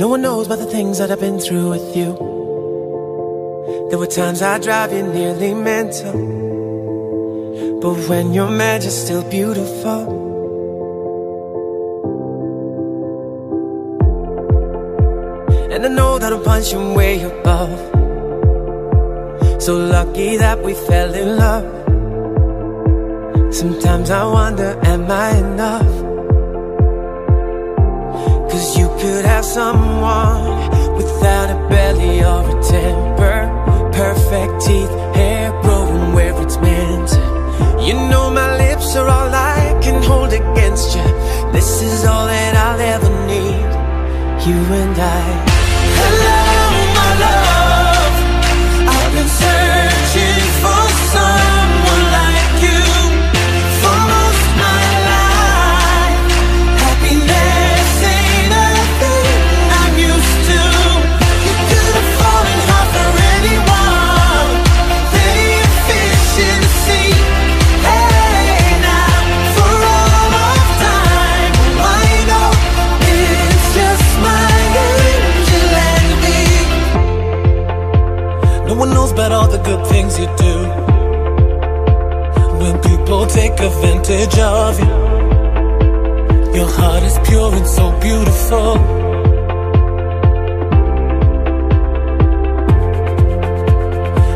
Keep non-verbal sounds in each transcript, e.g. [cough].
No one knows about the things that I've been through with you. There were times I drive you nearly mental. But when you're mad, you're still beautiful. And I know that I'm punching way above. So lucky that we fell in love. Sometimes I wonder, am I enough? Could have someone without a belly or a temper. Perfect teeth, hair growing where it's meant. You know my lips are all I can hold against you. This is all that I'll ever need. You and I. the things you do. When people take advantage of you, your heart is pure and so beautiful.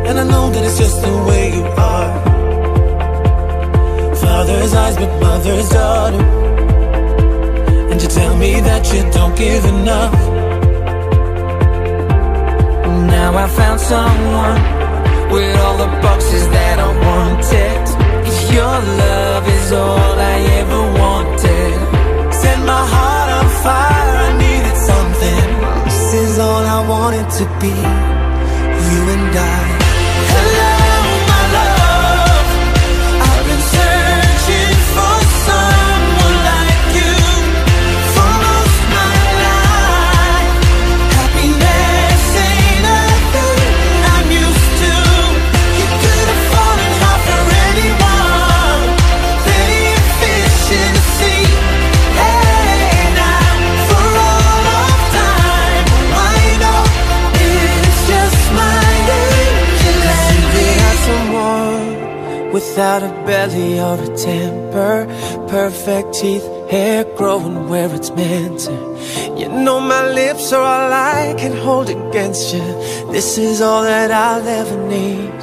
And I know that it's just the way you are. Father's eyes, but mother's daughter. And you tell me that you don't give enough. Now I found someone with all the boxes that I wanted. If your love is all I ever wanted, set my heart on fire. I needed something. This is all I wanted to be. You and I. without a belly or a temper, perfect teeth, hair growing where it's meant to. You know my lips are all I can hold against you. This is all that I'll ever need.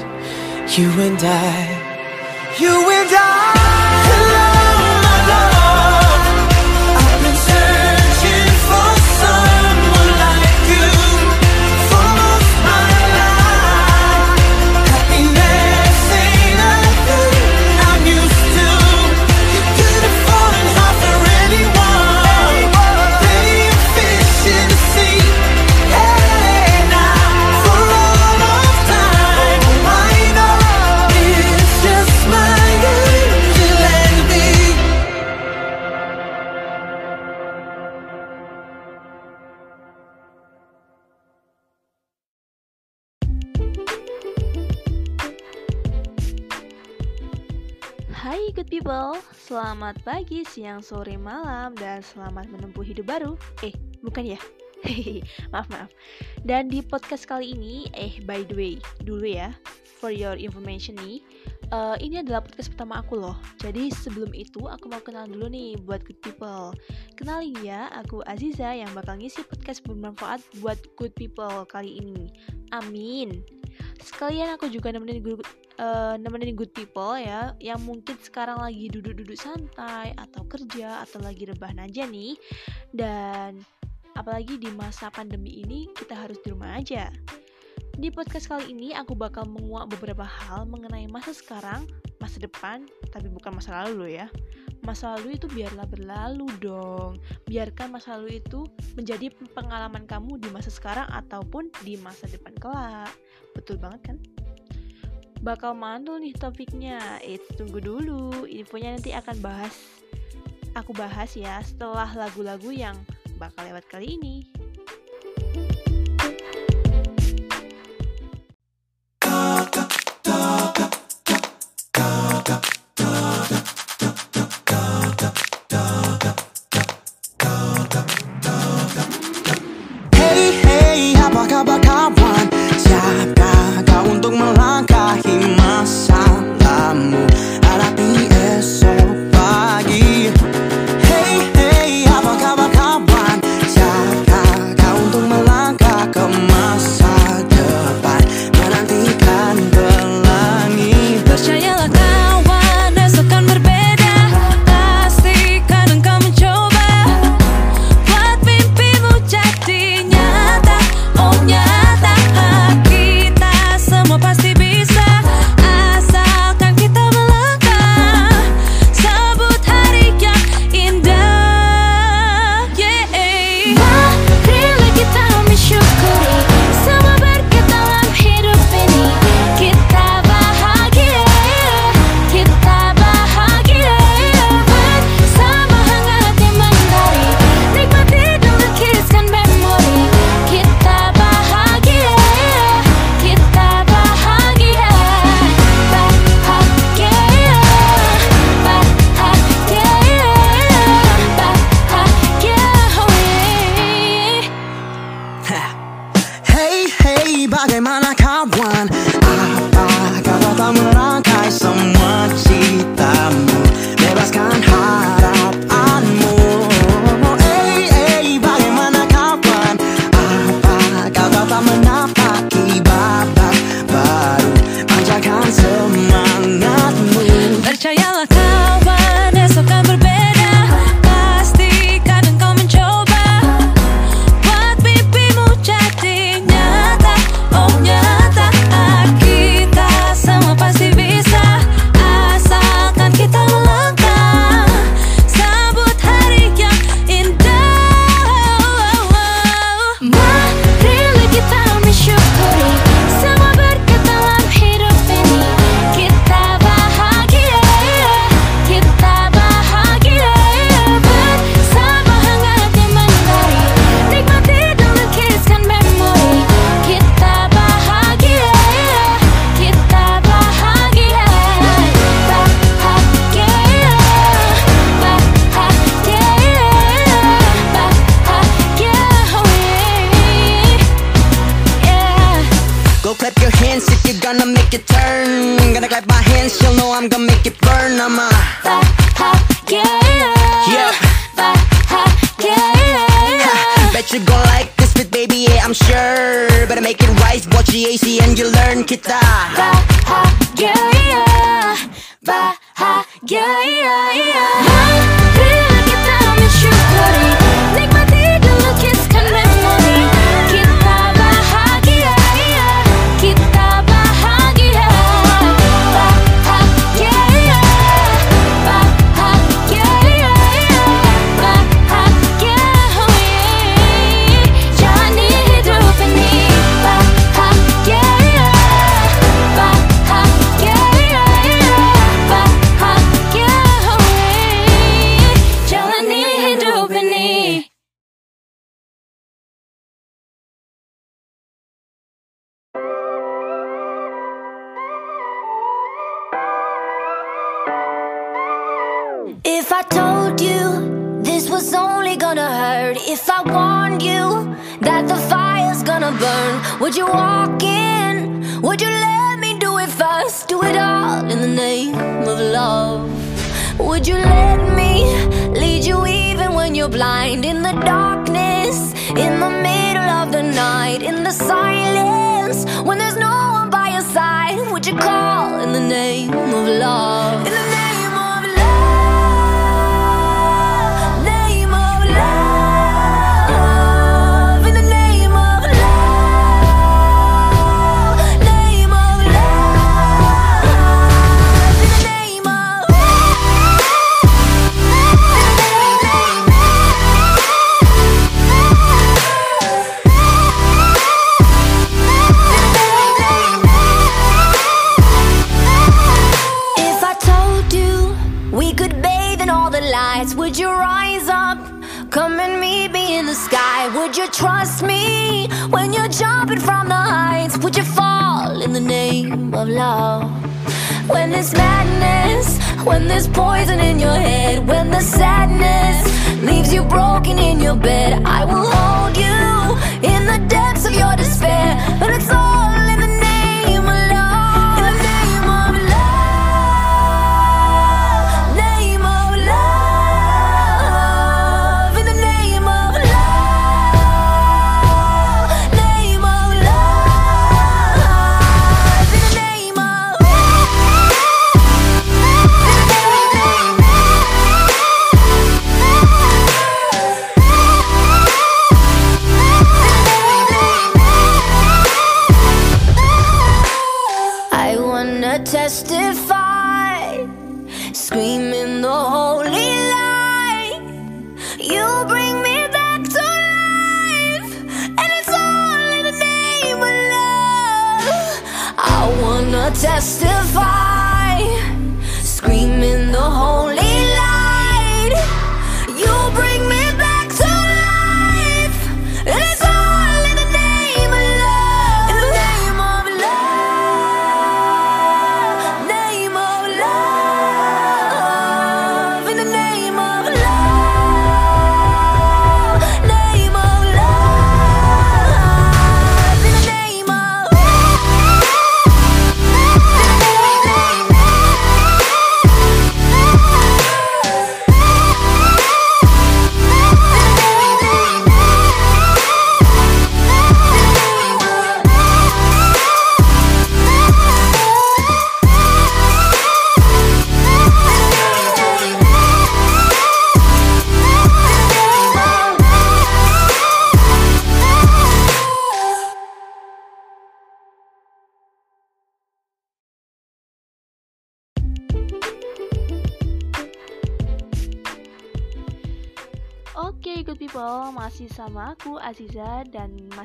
You and I, selamat pagi, siang, sore, malam, dan selamat menempuh hidup baru. Eh, bukan ya? Hehehe, [laughs] maaf maaf. Dan di podcast kali ini, eh by the way, dulu ya, for your information nih, eh, ini adalah podcast pertama aku loh. Jadi sebelum itu aku mau kenal dulu nih buat good people. Kenalin ya, aku Aziza yang bakal ngisi podcast bermanfaat buat good people kali ini. Amin. Sekalian aku juga nemenin good, eh, nemenin good people ya yang mungkin sekarang lagi duduk-duduk santai atau kerja atau lagi rebahan aja nih. Dan apalagi di masa pandemi ini kita harus di rumah aja. Di podcast kali ini aku bakal menguak beberapa hal mengenai masa sekarang masa depan tapi bukan masa lalu ya masa lalu itu biarlah berlalu dong biarkan masa lalu itu menjadi pengalaman kamu di masa sekarang ataupun di masa depan kelak betul banget kan bakal mantul nih topiknya. Eits, tunggu dulu. Infonya nanti akan bahas aku bahas ya setelah lagu-lagu yang bakal lewat kali ini.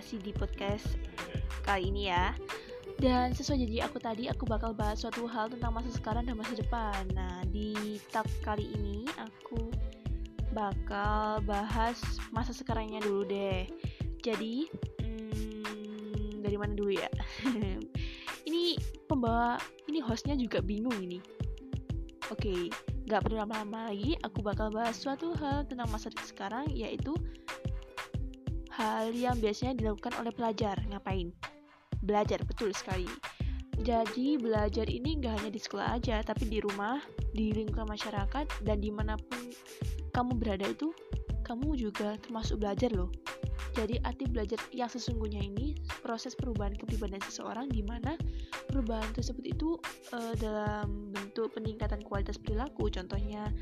Masih di podcast kali ini ya. Dan sesuai janji aku tadi, aku bakal bahas suatu hal tentang masa sekarang dan masa depan. Nah, di tag kali ini aku bakal bahas masa sekarangnya dulu deh. Jadi, hmm, dari mana dulu ya? [laughs] ini pembawa, ini hostnya juga bingung ini. Oke, Gak perlu lama-lama lagi, aku bakal bahas suatu hal tentang masa sekarang, yaitu hal yang biasanya dilakukan oleh pelajar. Ngapain? Belajar, betul sekali. Jadi belajar ini gak hanya di sekolah aja, tapi di rumah, di lingkungan masyarakat, dan di mana pun kamu berada itu, kamu juga termasuk belajar loh. Jadi arti belajar yang sesungguhnya ini proses perubahan kepribadian seseorang di mana perubahan tersebut itu eh, dalam bentuk peningkatan kualitas perilaku, contohnya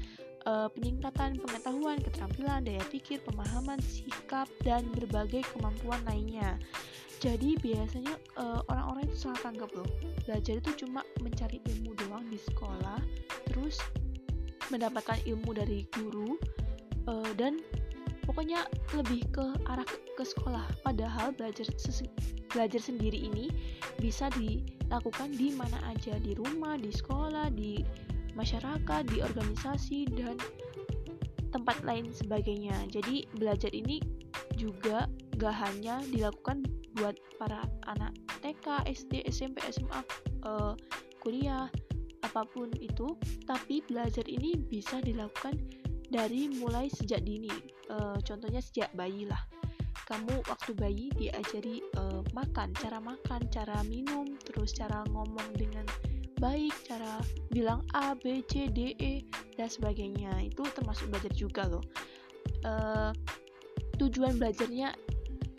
eh, peningkatan pengetahuan, keterampilan, daya pikir, pemahaman, sikap, dan berbagai kemampuan lainnya. Jadi biasanya eh, orang-orang itu salah tanggap loh. Belajar itu cuma mencari ilmu doang di sekolah, terus mendapatkan ilmu dari guru eh, dan pokoknya lebih ke arah ke, ke sekolah. Padahal belajar belajar sendiri ini bisa dilakukan di mana aja, di rumah, di sekolah, di masyarakat, di organisasi dan tempat lain sebagainya. Jadi belajar ini juga gak hanya dilakukan buat para anak TK, SD, SMP, SMA, eh, kuliah, apa pun itu, tapi belajar ini bisa dilakukan dari mulai sejak dini. Eh, contohnya sejak bayi lah. Kamu waktu bayi diajari eh, makan, cara makan, cara minum, terus cara ngomong dengan baik, cara bilang A, B, C, D, E dan sebagainya. Itu termasuk belajar juga loh. Eh, tujuan belajarnya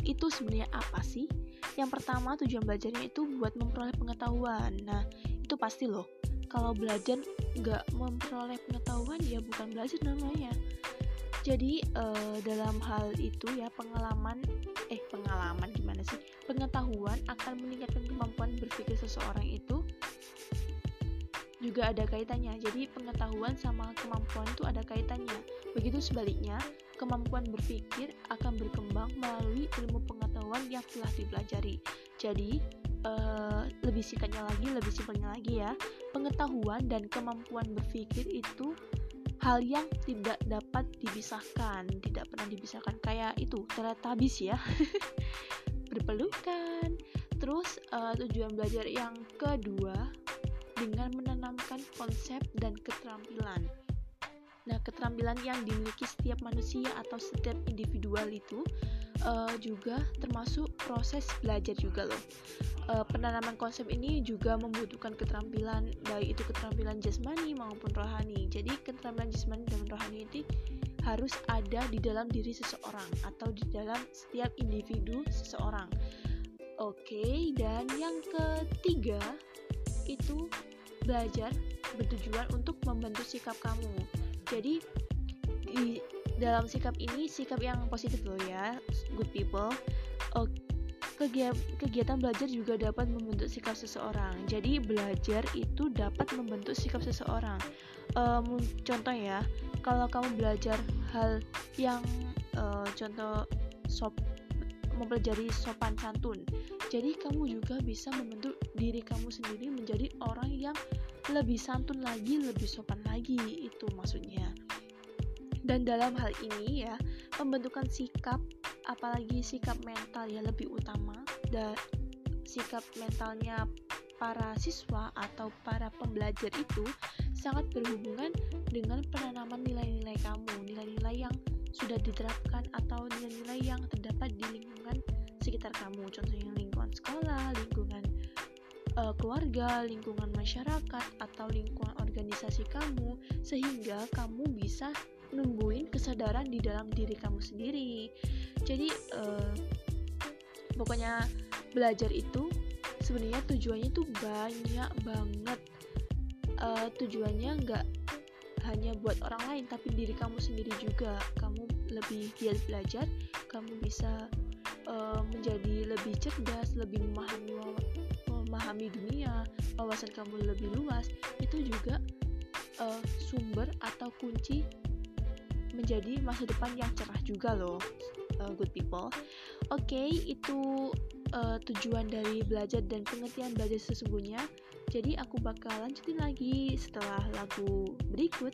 itu sebenarnya apa sih? Yang pertama tujuan belajarnya itu buat memperoleh pengetahuan. Nah itu pasti loh. Kalau belajar nggak memperoleh pengetahuan ya bukan belajar namanya. Jadi eh, dalam hal itu ya pengalaman eh pengalaman gimana sih? Pengetahuan akan meningkatkan kemampuan berpikir seseorang itu juga ada kaitannya. Jadi pengetahuan sama kemampuan itu ada kaitannya. Begitu sebaliknya, kemampuan berpikir akan berkembang melalui ilmu pengetahuan yang telah dipelajari. Jadi eh, lebih singkatnya lagi, lebih simpelnya lagi ya, pengetahuan dan kemampuan berpikir itu hal yang tidak dapat dipisahkan, tidak pernah dipisahkan kayak itu teletabis ya, [laughs] berpelukan. Terus eh, tujuan belajar yang kedua dengan menanamkan konsep dan keterampilan. Nah, keterampilan yang dimiliki setiap manusia atau setiap individual itu eh, juga termasuk proses belajar juga loh. Eh, penanaman konsep ini juga membutuhkan keterampilan baik itu keterampilan jasmani maupun rohani. Jadi keterampilan jasmani dan rohani itu harus ada di dalam diri seseorang atau di dalam setiap individu seseorang. Oke, dan yang ketiga itu belajar bertujuan untuk membentuk sikap kamu. Jadi di dalam sikap ini sikap yang positif loh ya, good people. Oh, kegia- kegiatan belajar juga dapat membentuk sikap seseorang. Jadi belajar itu dapat membentuk sikap seseorang. Em, contoh ya, kalau kamu belajar hal yang eh, contoh sop mempelajari sopan santun. Jadi kamu juga bisa membentuk diri kamu sendiri menjadi orang yang lebih santun lagi, lebih sopan lagi. Itu maksudnya. Dan dalam hal ini ya, pembentukan sikap apalagi sikap mental ya lebih utama dan sikap mentalnya para siswa atau para pembelajar itu sangat berhubungan dengan penanaman nilai-nilai kamu, nilai-nilai yang sudah diterapkan atau nilai-nilai yang terdapat di lingkungan sekitar kamu, contohnya lingkungan sekolah, lingkungan uh, keluarga, lingkungan masyarakat, atau lingkungan organisasi kamu, sehingga kamu bisa numbuhin kesadaran di dalam diri kamu sendiri. Jadi uh, pokoknya belajar itu sebenarnya tujuannya tuh banyak banget. Uh, tujuannya nggak hanya buat orang lain tapi diri kamu sendiri juga. Kamu lebih giat belajar, kamu bisa uh, menjadi lebih cerdas, lebih memahami memahami dunia, wawasan kamu lebih luas. Itu juga uh, sumber atau kunci menjadi masa depan yang cerah juga loh uh, good people oke okay, itu uh, tujuan dari belajar dan pengertian belajar sesungguhnya. Jadi aku bakal lanjutin lagi setelah lagu berikut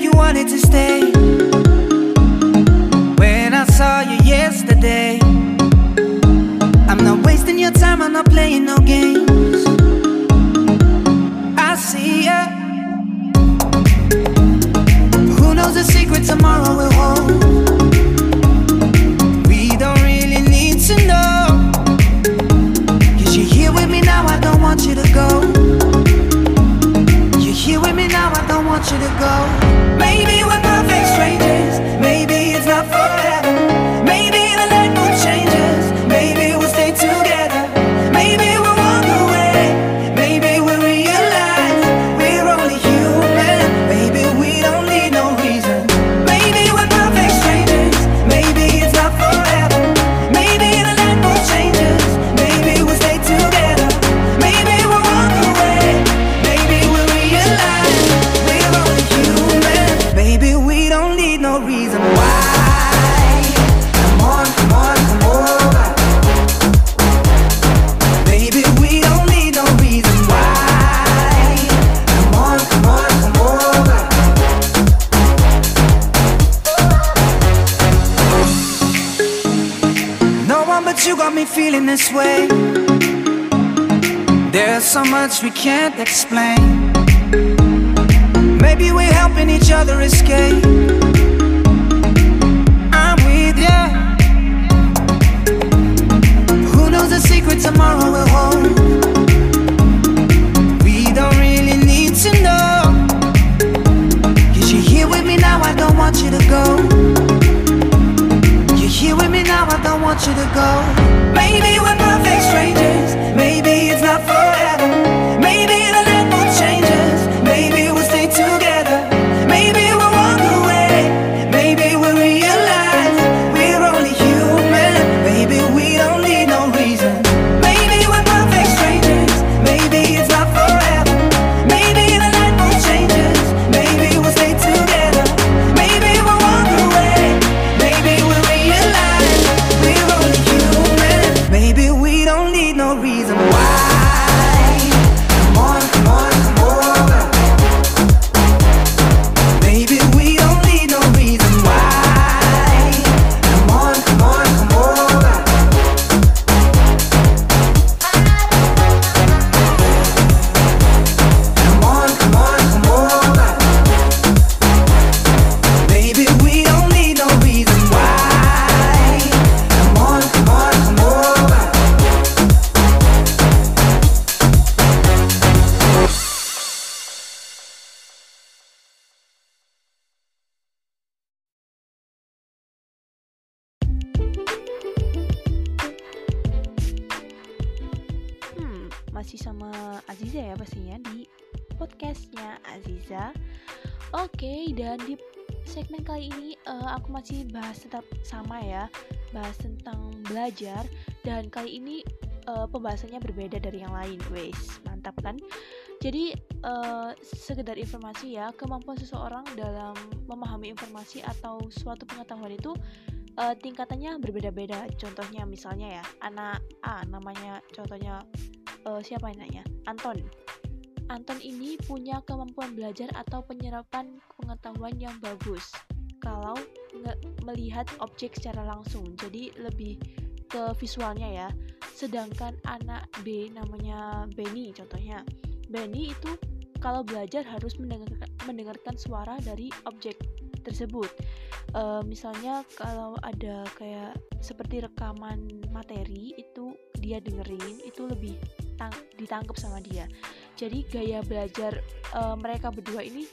you wanted to stay. When I saw you yesterday I'm not wasting your time, I'm not playing no games. I see you. Who knows the secret tomorrow will hold? We don't really need to know. You're here with me now, I don't want you to go. You're here with me now, I don't want you to go. Maybe we're perfect strangers. Much we can't explain. Maybe we're helping each other escape. Pembahasannya berbeda dari yang lain, wes mantap kan? Jadi eh, sekedar informasi ya, kemampuan seseorang dalam memahami informasi atau suatu pengetahuan itu eh, tingkatannya berbeda-beda. Contohnya misalnya ya, anak A namanya contohnya eh, siapa nanya? Anton. Anton ini punya kemampuan belajar atau penyerapan pengetahuan yang bagus kalau melihat objek secara langsung. Jadi lebih ke visualnya ya. Sedangkan anak B namanya Benny contohnya. Benny itu kalau belajar harus mendengarkan, mendengarkan suara dari objek tersebut. Eh, misalnya kalau ada kayak seperti rekaman materi itu dia dengerin itu lebih tang- ditangkap sama dia. Jadi gaya belajar eh, mereka berdua ini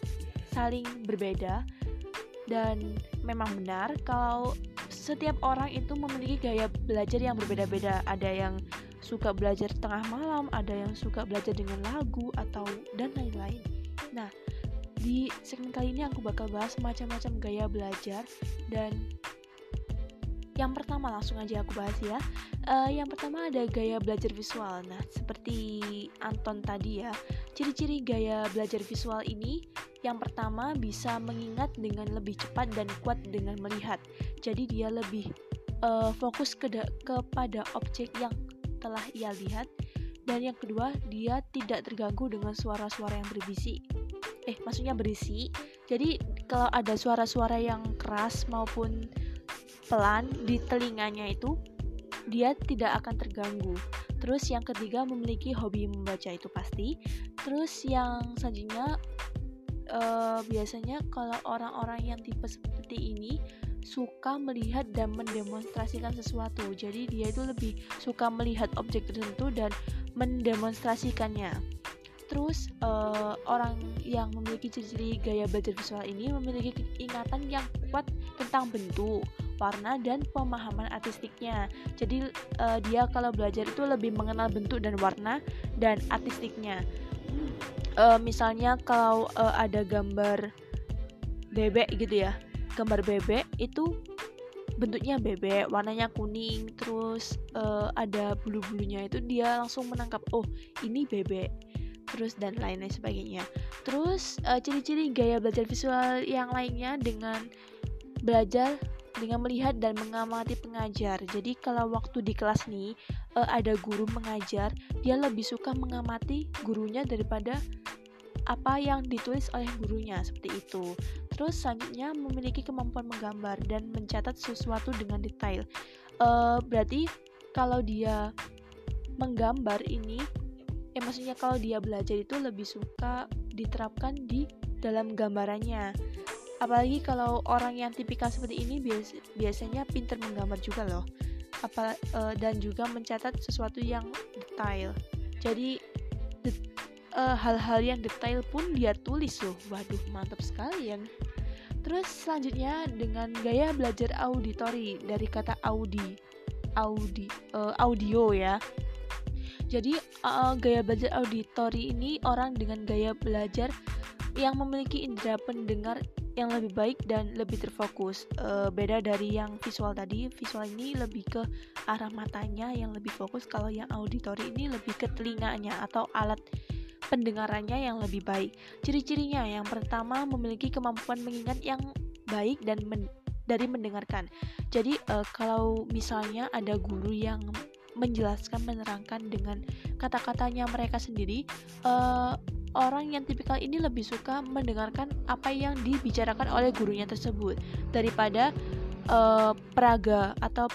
saling berbeda dan memang benar kalau setiap orang itu memiliki gaya belajar yang berbeda-beda. Ada yang suka belajar tengah malam, ada yang suka belajar dengan lagu atau dan lain-lain. Nah, di segmen kali ini aku bakal bahas macam-macam gaya belajar dan yang pertama langsung aja aku bahas ya. Eh, yang pertama ada gaya belajar visual. Nah, seperti Anton tadi ya, ciri-ciri gaya belajar visual ini yang pertama bisa mengingat dengan lebih cepat dan kuat dengan melihat. Jadi dia lebih eh, fokus ke kepada objek yang telah ia lihat. Dan yang kedua, dia tidak terganggu dengan suara-suara yang berbisik. Eh, maksudnya berisi. Jadi kalau ada suara-suara yang keras maupun pelan di telinganya itu dia tidak akan terganggu. Terus yang ketiga memiliki hobi membaca itu pasti. Terus yang selanjutnya eh, biasanya kalau orang-orang yang tipe seperti ini suka melihat dan mendemonstrasikan sesuatu. Jadi dia itu lebih suka melihat objek tertentu dan mendemonstrasikannya. terus eh, orang yang memiliki ciri-ciri gaya belajar visual ini memiliki ingatan yang kuat tentang bentuk warna dan pemahaman artistiknya jadi eh, dia kalau belajar itu lebih mengenal bentuk dan warna dan artistiknya Eh, misalnya kalau eh, ada gambar bebek gitu ya. Gambar bebek itu bentuknya bebek warnanya kuning terus eh, ada bulu-bulunya itu dia langsung menangkap oh ini bebek. Terus dan lain-lain sebagainya. Terus eh, ciri-ciri gaya belajar visual yang lainnya dengan belajar dengan melihat dan mengamati pengajar jadi kalau waktu di kelas nih eh, ada guru mengajar dia lebih suka mengamati gurunya daripada apa yang ditulis oleh gurunya seperti itu. Terus selanjutnya memiliki kemampuan menggambar dan mencatat sesuatu dengan detail. Eh, berarti kalau dia menggambar ini, ya maksudnya kalau dia belajar itu lebih suka diterapkan di dalam gambarannya. Apalagi kalau orang yang tipikal seperti ini bias- biasanya pinter menggambar juga loh. Apa eh, dan juga mencatat sesuatu yang detail. Jadi eh, hal-hal yang detail pun dia tulis loh. Waduh, mantap sekali ya. Terus selanjutnya dengan gaya belajar auditori dari kata audi, audi, eh, audio ya. Jadi eh, gaya belajar auditori ini orang dengan gaya belajar yang memiliki indera pendengar yang lebih baik dan lebih terfokus. Eh, beda dari yang visual tadi, visual ini lebih ke arah matanya yang lebih fokus. Kalau yang auditori ini lebih ke telinganya atau alat pendengarannya yang lebih baik. Ciri-cirinya yang pertama memiliki kemampuan mengingat yang baik dan men- dari mendengarkan. Jadi eh, kalau misalnya ada guru yang menjelaskan menerangkan dengan kata-katanya mereka sendiri, eh, orang yang tipikal ini lebih suka mendengarkan apa yang dibicarakan oleh gurunya tersebut daripada eh, peraga atau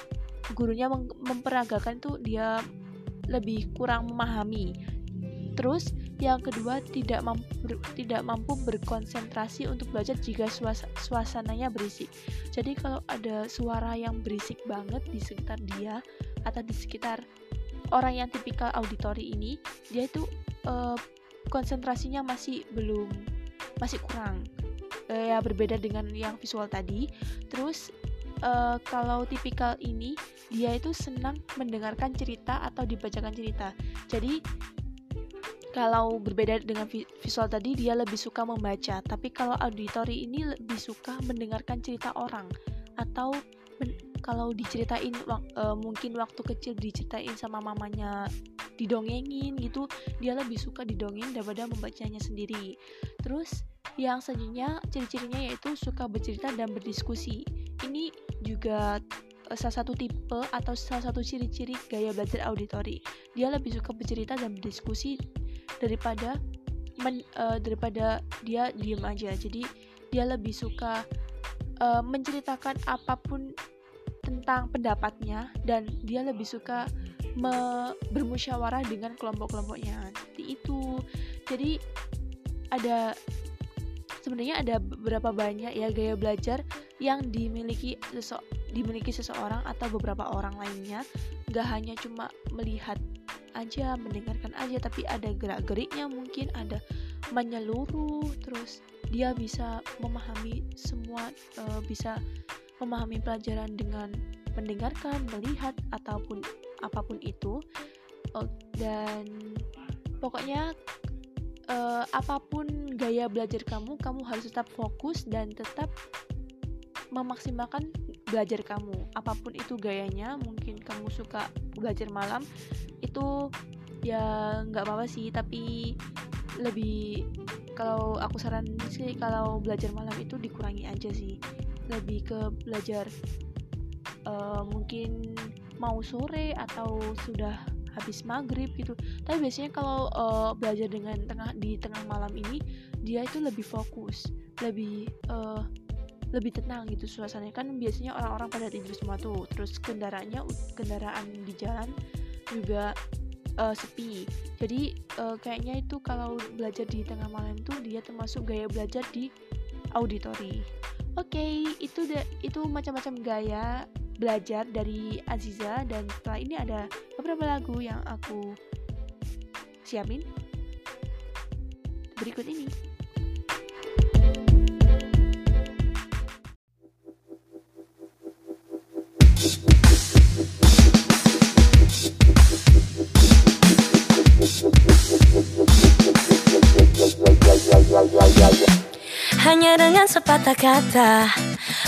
gurunya memperagakan tuh dia lebih kurang memahami. Terus yang kedua tidak mampu tidak mampu berkonsentrasi untuk belajar jika suas- suasananya berisik. Jadi kalau ada suara yang berisik banget di sekitar dia atau di sekitar orang yang tipikal auditori ini, dia itu eh, konsentrasinya masih belum masih kurang. Eh, ya berbeda dengan yang visual tadi. Terus eh, kalau tipikal ini dia itu senang mendengarkan cerita atau dibacakan cerita. Jadi kalau berbeda dengan vi- visual tadi dia lebih suka membaca, tapi kalau auditori ini lebih suka mendengarkan cerita orang atau kalau diceritain wak- eh, mungkin waktu kecil diceritain sama mamanya didongengin gitu, dia lebih suka didongeng daripada membacanya sendiri. Terus yang selanjutnya ciri-cirinya yaitu suka bercerita dan berdiskusi. Ini juga eh, salah satu tipe atau salah satu ciri-ciri gaya belajar auditori. Dia lebih suka bercerita dan berdiskusi daripada men, eh, daripada dia diem aja. Jadi dia lebih suka eh, menceritakan apa pun tentang pendapatnya dan dia lebih suka bermusyawarah dengan kelompok-kelompoknya. Seperti itu. Jadi ada sebenarnya ada beberapa banyak ya gaya belajar yang dimiliki sese- dimiliki seseorang atau beberapa orang lainnya nggak hanya cuma melihat aja mendengarkan aja tapi ada gerak-geriknya mungkin ada menyeluruh terus dia bisa memahami semua eh, bisa memahami pelajaran dengan mendengarkan melihat ataupun apa pun itu Oh, dan pokoknya eh, apa pun gaya belajar kamu kamu harus tetap fokus dan tetap memaksimalkan belajar kamu. Apa pun itu gayanya mungkin kamu suka belajar malam itu ya nggak apa-apa sih tapi lebih kalau aku saran sih kalau belajar malam itu dikurangi aja sih. Lebih ke belajar eh, mungkin mau sore atau sudah habis maghrib gitu. Tapi biasanya kalau eh, belajar dengan tengah di tengah malam ini dia itu lebih fokus lebih eh, lebih tenang gitu suasananya. Kan biasanya orang-orang pada tidur semua tuh. Terus kendaraannya kendaraan di jalan juga eh, sepi. Jadi eh, kayaknya itu kalau belajar di tengah malam tuh dia termasuk gaya belajar di auditori. Oke itu da- itu macam-macam gaya belajar dari Aziza dan setelah ini ada beberapa lagu yang aku siapin berikut ini. Hanya dengan sepatah kata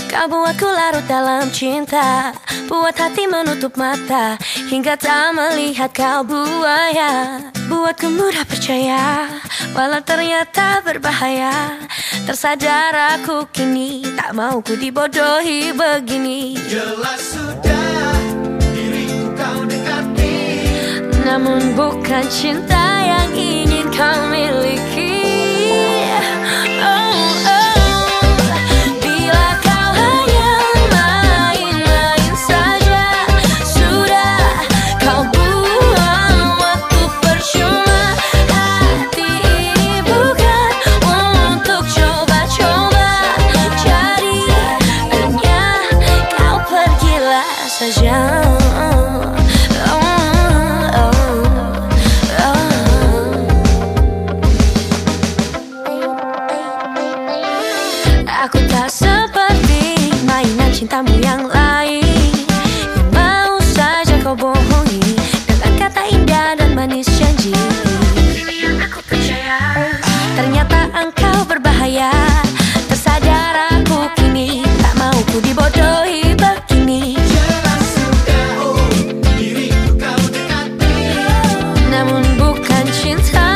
Kau buatku larut dalam cinta Buat hati menutup mata Hingga tak melihat kau buaya. Buatku mudah percaya Walau ternyata berbahaya. Tersadar aku kini Tak mau ku dibodohi begini. Jelas sudah Diriku kau dekati. Namun bukan cinta yang ingin kau miliki. 情才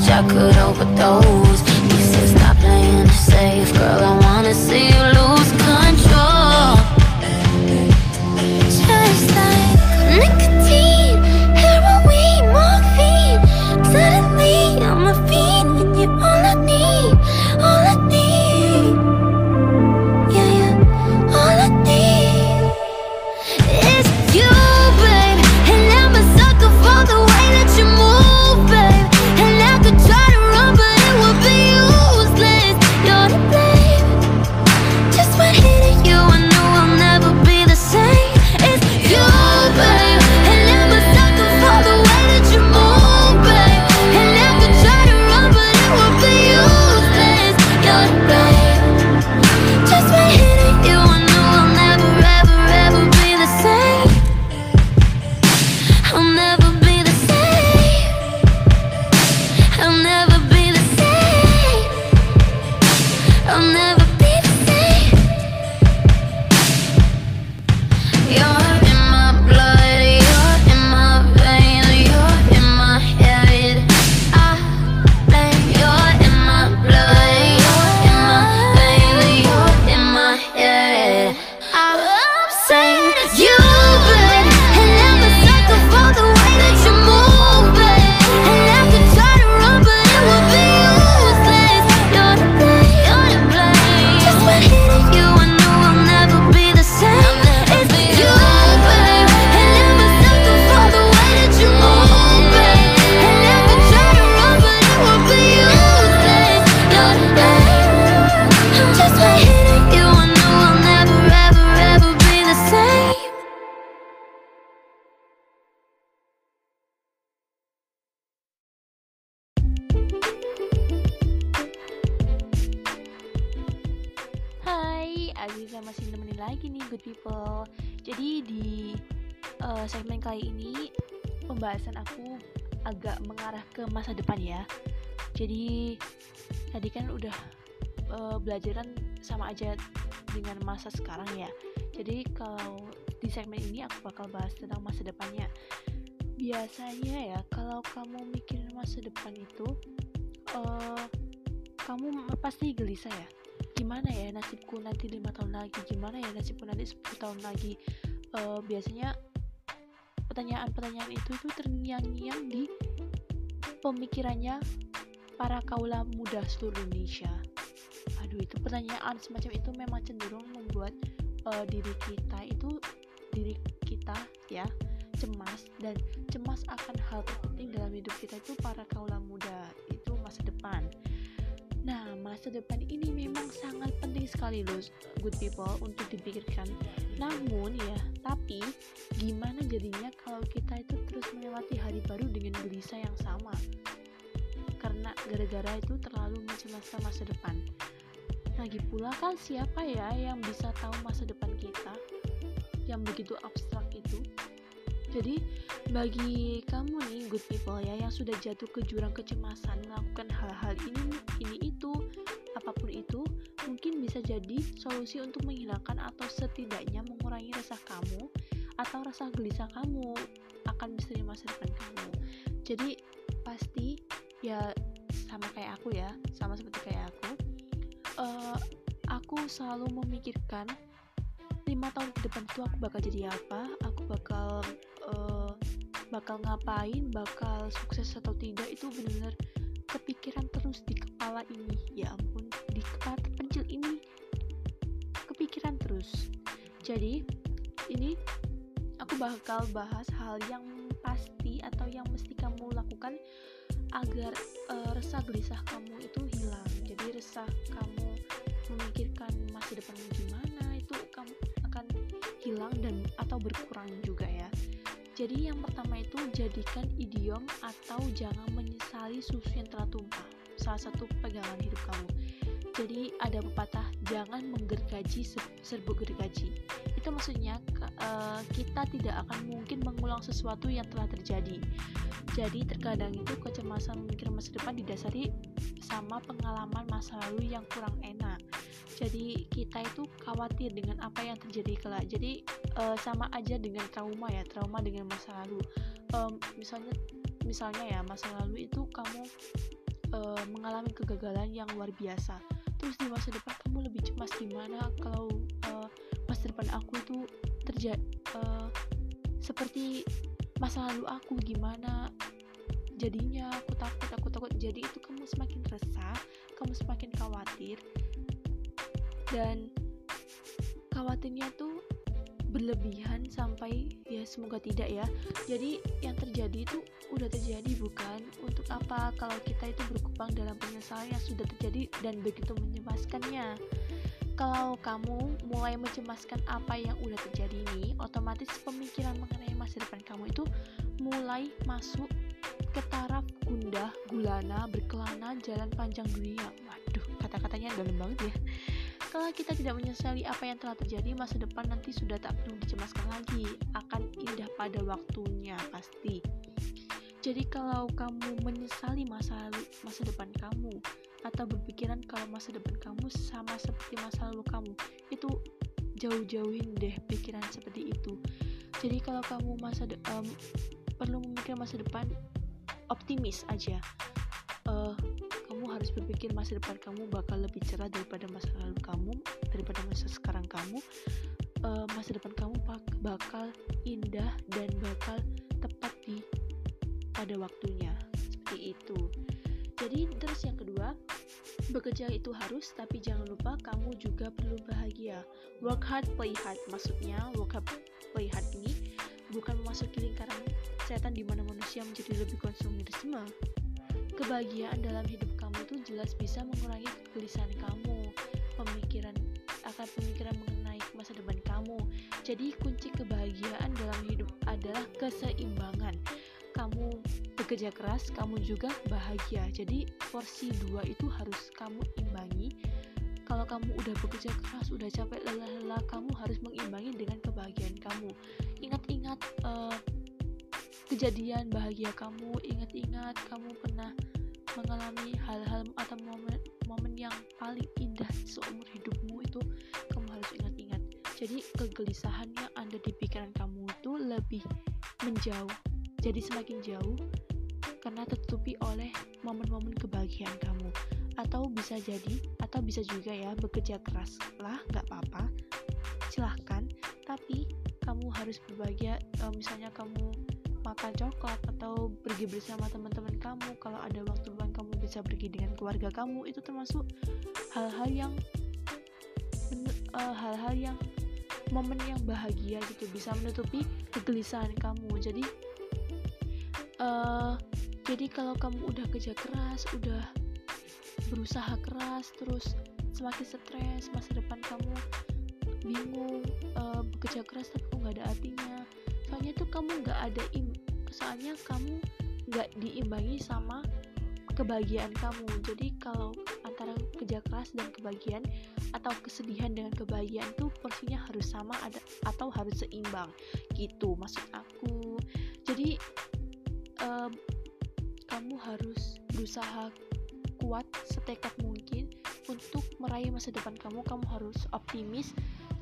wish I could overdose Pembahasan aku agak mengarah ke masa depan ya. Jadi tadi kan udah eh, belajar sama aja dengan masa sekarang ya. Jadi kalau di segmen ini aku bakal bahas tentang masa depannya. Biasanya ya kalau kamu mikirin masa depan itu eh, Kamu pasti gelisah ya. Gimana ya nasibku nanti lima tahun lagi? Gimana ya nasibku nanti 10 tahun lagi? Eh, biasanya pertanyaan-pertanyaan itu tuh terngiang-ngiang di pemikirannya para kaula muda seluruh Indonesia. Aduh itu pertanyaan semacam itu memang cenderung membuat eh, diri kita itu diri kita ya cemas. Dan cemas akan hal terpenting dalam hidup kita itu para kaula muda itu masa depan Nah, masa depan ini memang sangat penting sekali loh, good people, untuk dipikirkan. Namun ya, tapi gimana jadinya kalau kita itu terus melewati hari baru dengan gelisah yang sama? Karena gara-gara itu terlalu mencemaskan masa depan. Lagi pula kan siapa ya yang bisa tahu masa depan kita? Yang begitu abstrak? Jadi, bagi kamu nih good people ya yang sudah jatuh ke jurang kecemasan melakukan hal-hal ini ini itu apa pun itu mungkin bisa jadi solusi untuk menghilangkan atau setidaknya mengurangi rasa kamu atau rasa gelisah kamu akan misteri masa depan kamu. Jadi pasti ya sama kayak aku ya, sama seperti kayak aku. eh, aku selalu memikirkan lima tahun ke depan itu aku bakal jadi apa, aku bakal eh, bakal ngapain, bakal sukses atau tidak itu benar-benar kepikiran terus di kepala ini. Ya ampun, di kepala terpencil ini kepikiran terus. Jadi ini aku bakal bahas hal yang pasti atau yang mesti kamu lakukan agar eh, resah gelisah kamu itu hilang. Jadi resah kamu memikirkan masa depan gimana itu kamu akan hilang dan atau berkurang juga ya. Jadi yang pertama itu jadikan idiom atau jangan menyesali susu yang telah tumpah. Salah satu pegangan hidup kamu. Jadi ada pepatah jangan menggergaji se- serbuk gergaji. Itu maksudnya eh, kita tidak akan mungkin mengulang sesuatu yang telah terjadi. Jadi terkadang itu kecemasan memikir masa depan didasari sama pengalaman masa lalu yang kurang enak. Jadi kita itu khawatir dengan apa yang terjadi kelak. Jadi eh, sama aja dengan trauma ya, trauma dengan masa lalu. Em, misalnya misalnya ya masa lalu itu kamu eh, mengalami kegagalan yang luar biasa terus di masa depan kamu lebih cemas gimana kalau eh, masa depan aku itu terjadi seperti masa lalu aku gimana jadinya aku takut aku takut jadi itu kamu semakin resah kamu semakin khawatir dan khawatirnya tuh berlebihan sampai ya semoga tidak ya. Jadi yang terjadi itu udah terjadi bukan? Untuk apa? Kalau kita itu berkupang dalam penyesalan yang sudah terjadi dan begitu mencemaskannya. Kalau kamu mulai mencemaskan apa yang udah terjadi ini otomatis pemikiran mengenai masa depan kamu itu mulai masuk ke taraf gundah gulana berkelana jalan panjang dunia. Waduh kata-katanya dalam banget ya kalau kita tidak menyesali apa yang telah terjadi, masa depan nanti sudah tak perlu dicemaskan lagi, akan indah pada waktunya pasti. Jadi kalau kamu menyesali masa lalu, masa depan kamu atau berpikiran kalau masa depan kamu sama seperti masa lalu kamu, itu jauh-jauhin deh pikiran seperti itu. Jadi kalau kamu masa de um, perlu memikirkan masa depan, optimis aja. Uh, harus berpikir masa depan kamu bakal lebih cerah daripada masa lalu kamu daripada masa sekarang kamu. Uh, masa depan kamu bakal indah dan bakal tepat di pada waktunya. Seperti itu. Jadi terus yang kedua bekerja itu harus tapi jangan lupa kamu juga perlu bahagia. Work hard play hard. Maksudnya work hard play hard ini bukan memasuki lingkaran setan di mana manusia menjadi lebih konsumerisme kebahagiaan dalam hidup kamu itu jelas bisa mengurangi kegelisahan kamu, pemikiran akan pemikiran mengenai masa depan kamu. Jadi kunci kebahagiaan dalam hidup adalah keseimbangan. Kamu bekerja keras, kamu juga bahagia. Jadi porsi dua itu harus kamu imbangi. Kalau kamu udah bekerja keras, udah capek lelah-lelah, kamu harus mengimbangi dengan kebahagiaan kamu. Ingat-ingat uh, kejadian bahagia kamu, ingat-ingat kamu pernah mengalami hal-hal atau momen-momen yang paling indah seumur hidupmu itu kamu harus ingat-ingat. Jadi kegelisahan yang ada di pikiran kamu itu lebih menjauh jadi semakin jauh karena tertutupi oleh momen-momen kebahagiaan kamu. Atau bisa jadi atau bisa juga ya bekerja keras lah nggak apa-apa silahkan. Tapi kamu harus berbahagia uh, misalnya kamu makan coklat atau pergi bersama teman-teman kamu kalau ada waktu luang kamu bisa pergi dengan keluarga kamu itu termasuk hal-hal yang eh, hal-hal uh, yang momen yang bahagia gitu bisa menutupi kegelisahan kamu. Jadi uh, jadi kalau kamu udah kerja keras udah berusaha keras terus semakin stres masa depan kamu bingung uh, bekerja keras tapi nggak ada artinya soalnya tuh kamu nggak ada im soalnya kamu nggak diimbangi sama kebahagiaan kamu. Jadi kalau antara kerja keras dan kebahagiaan atau kesedihan dengan kebahagiaan tuh porsinya harus sama ada atau harus seimbang. Gitu maksud aku. Jadi um, kamu harus berusaha kuat setekad mungkin untuk meraih masa depan kamu. Kamu harus optimis.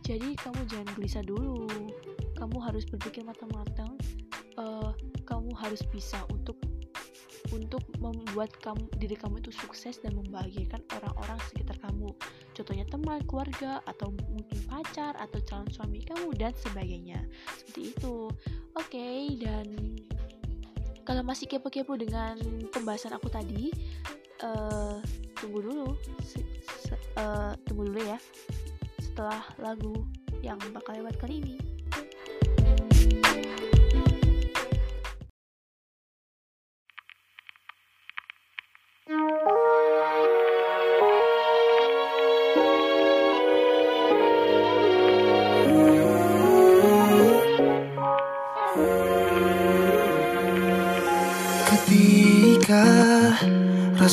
Jadi kamu jangan gelisah dulu kamu harus berpikir matang-matang uh, kamu harus bisa untuk untuk membuat kamu diri kamu itu sukses dan membahagiakan orang-orang sekitar kamu. Contohnya teman keluarga atau mungkin pacar atau calon suami kamu dan sebagainya. Seperti itu. Oke okay, dan kalau masih kepo-kepo dengan pembahasan aku tadi uh, tunggu dulu. Uh, tunggu dulu ya setelah lagu yang bakal lewat kali ini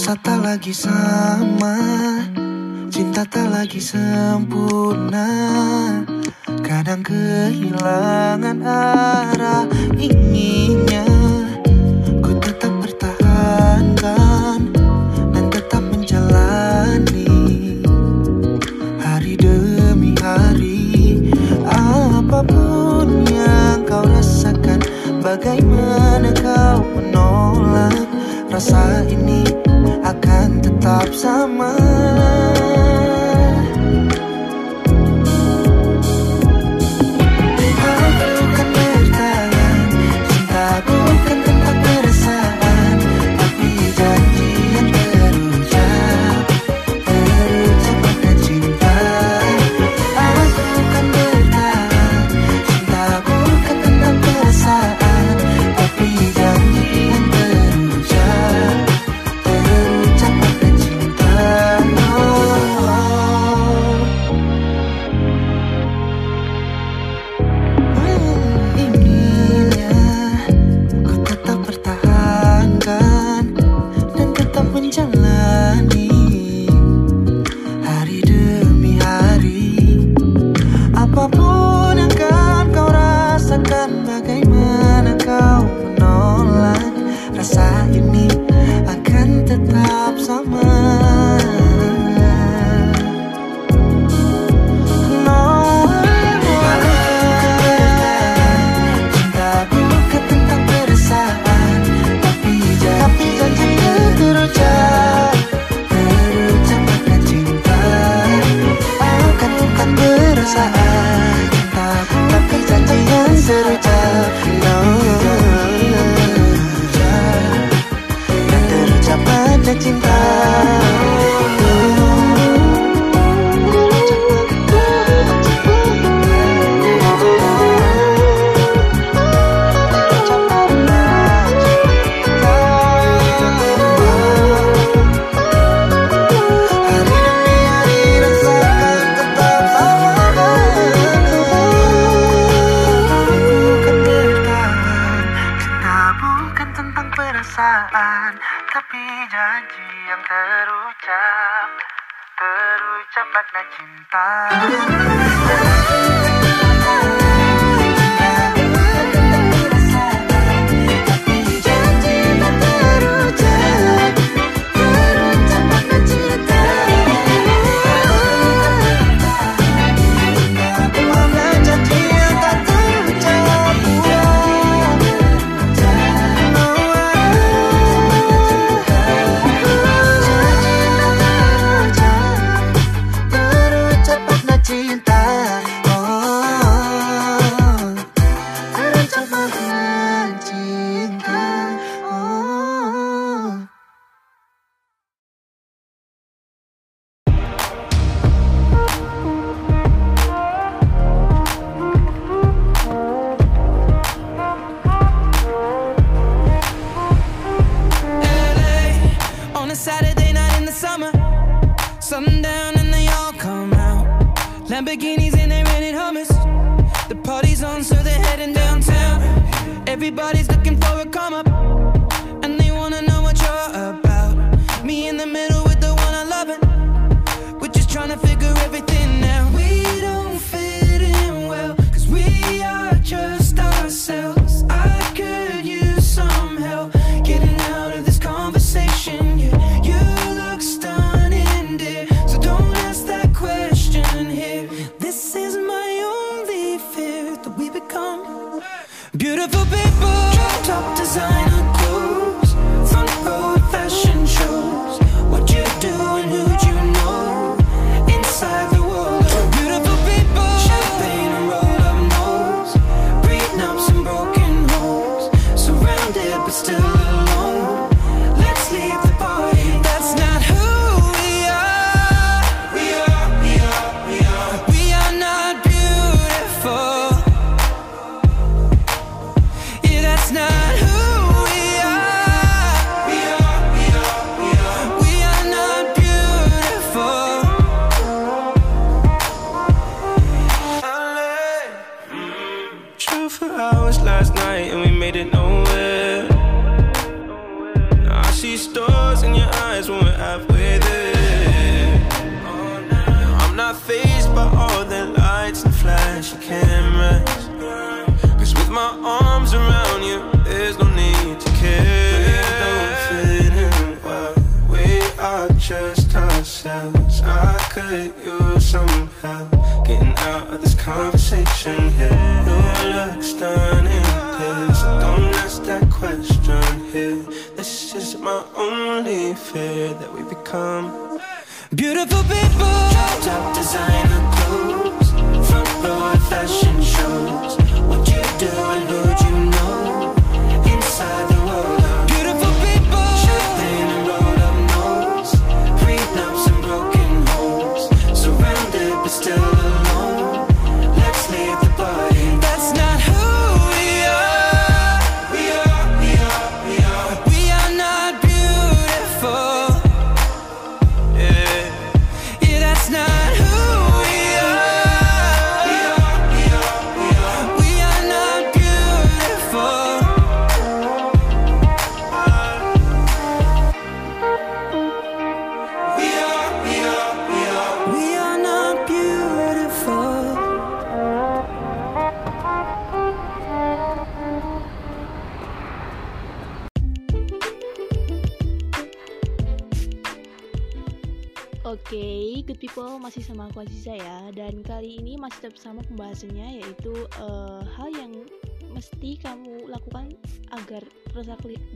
rasa tak lagi sama Cinta tak lagi sempurna Kadang kehilangan arah inginnya. Ku tetap pertahankan Dan tetap menjalani. Hari demi hari Apa pun yang kau rasakan Bagaimana kau menolak Rasa ini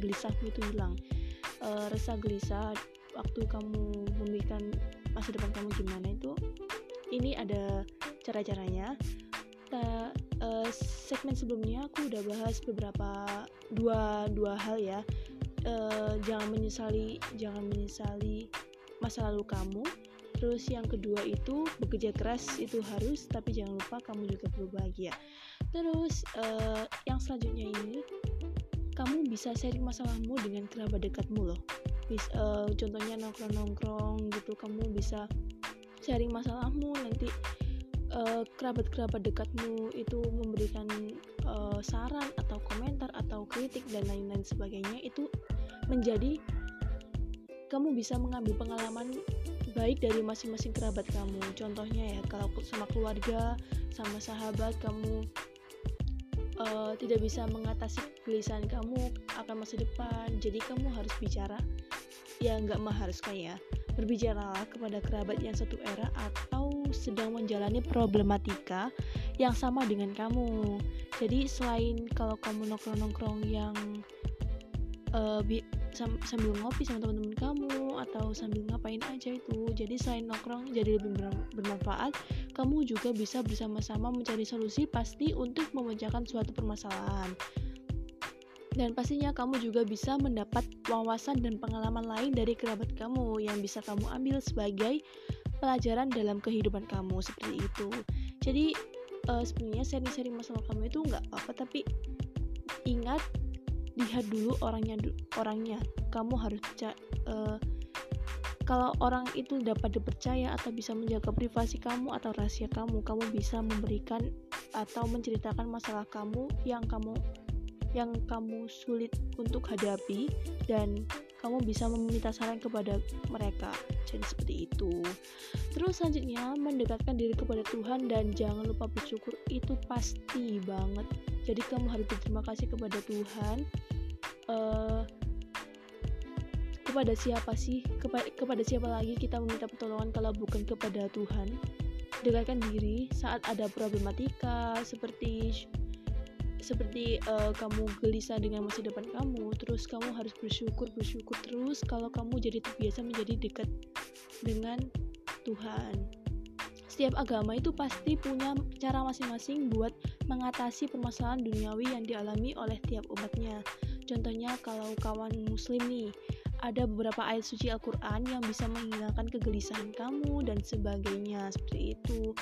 gelisahmu itu hilang. Eh, uh, resah gelisah waktu kamu memikirkan masa depan kamu gimana itu ini ada cara-caranya. Kita uh, eh, segmen sebelumnya aku udah bahas beberapa dua dua hal ya. Uh, jangan menyesali jangan menyesali masa lalu kamu. Terus yang kedua itu bekerja keras itu harus tapi jangan lupa kamu juga perlu bahagia. Terus uh, yang selanjutnya ini kamu bisa sharing masalahmu dengan kerabat dekatmu loh Bis, eh, contohnya nongkrong-nongkrong gitu kamu bisa sharing masalahmu nanti eh, kerabat-kerabat dekatmu itu memberikan eh, saran atau komentar atau kritik dan lain-lain sebagainya itu menjadi kamu bisa mengambil pengalaman baik dari masing-masing kerabat kamu. Contohnya ya, kalau sama keluarga, sama sahabat kamu eh, tidak bisa mengatasi kegelisahan kamu akan masa depan. Jadi kamu harus bicara, ya nggak mengharuskan ya. Berbicaralah kepada kerabat yang satu era atau sedang menjalani problematika yang sama dengan kamu. Jadi selain kalau kamu nongkrong-nongkrong yang bi- sam- sambil ngopi sama teman-teman kamu atau sambil ngapain aja itu jadi selain nongkrong jadi lebih ber- bermanfaat kamu juga bisa bersama-sama mencari solusi pasti untuk memecahkan suatu permasalahan dan pastinya kamu juga bisa mendapat wawasan dan pengalaman lain dari kerabat kamu yang bisa kamu ambil sebagai pelajaran dalam kehidupan kamu seperti itu. Jadi eh, sebenarnya sharing-sharing masalah kamu itu nggak apa-apa tapi ingat lihat dulu orangnya orangnya. Kamu harus eh, kalau orang itu dapat dipercaya atau bisa menjaga privasi kamu atau rahasia kamu kamu bisa memberikan atau menceritakan masalah kamu yang kamu yang kamu sulit untuk hadapi dan kamu bisa meminta saran kepada mereka. Jadi seperti itu. Terus selanjutnya mendekatkan diri kepada Tuhan dan jangan lupa bersyukur. Itu pasti banget. Jadi kamu harus berterima kasih kepada Tuhan eh, kepada siapa sih? Kepada kepada siapa lagi kita meminta pertolongan kalau bukan kepada Tuhan? Dekatkan diri saat ada problematika seperti seperti eh, kamu gelisah dengan masa depan kamu terus kamu harus bersyukur bersyukur terus kalau kamu jadi terbiasa menjadi dekat dengan Tuhan. Setiap agama itu pasti punya cara masing-masing buat mengatasi permasalahan duniawi yang dialami oleh tiap umatnya. Contohnya kalau kawan muslim nih ada beberapa ayat suci Al-Quran yang bisa menghilangkan kegelisahan kamu dan sebagainya seperti itu.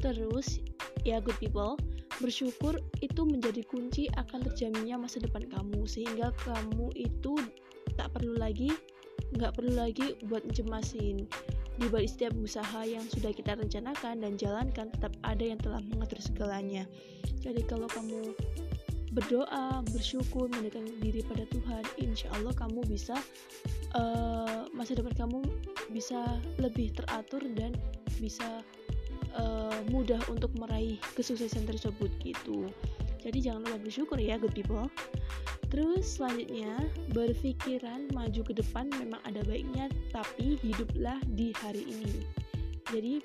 Terus ya good people bersyukur itu menjadi kunci akan terjaminnya masa depan kamu sehingga kamu itu tak perlu lagi nggak perlu lagi buat cemasin di balik setiap usaha yang sudah kita rencanakan dan jalankan tetap ada yang telah mengatur segalanya. Jadi kalau kamu berdoa, bersyukur, mendekatkan diri pada Tuhan, insya Allah kamu bisa eh, masa depan kamu bisa lebih teratur dan bisa eh, mudah untuk meraih kesuksesan tersebut gitu. Jadi jangan lupa bersyukur ya, good people. Terus selanjutnya berpikiran maju ke depan memang ada baiknya, tapi hiduplah di hari ini. Jadi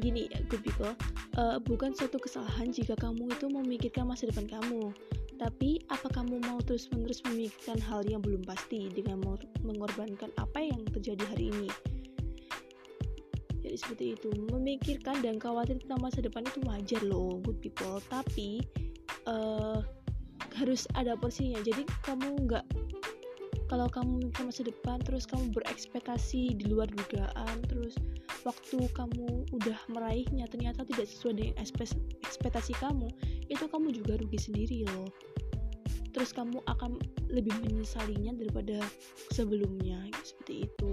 gini good people eh, bukan suatu kesalahan jika kamu itu memikirkan masa depan kamu. Tapi, apa kamu mau terus-menerus memikirkan hal yang belum pasti dengan mengorbankan apa yang terjadi hari ini? Jadi seperti itu, memikirkan dan khawatir tentang masa depan itu wajar loh, good people. Tapi eh, harus ada porsinya. Jadi kamu nggak kalau kamu memikirkan masa depan, terus kamu berekspektasi di luar dugaan, terus waktu kamu udah meraihnya ternyata tidak sesuai dengan ekspektasi kamu itu kamu juga rugi sendiri loh. Terus kamu akan lebih menyesalinya daripada sebelumnya seperti itu.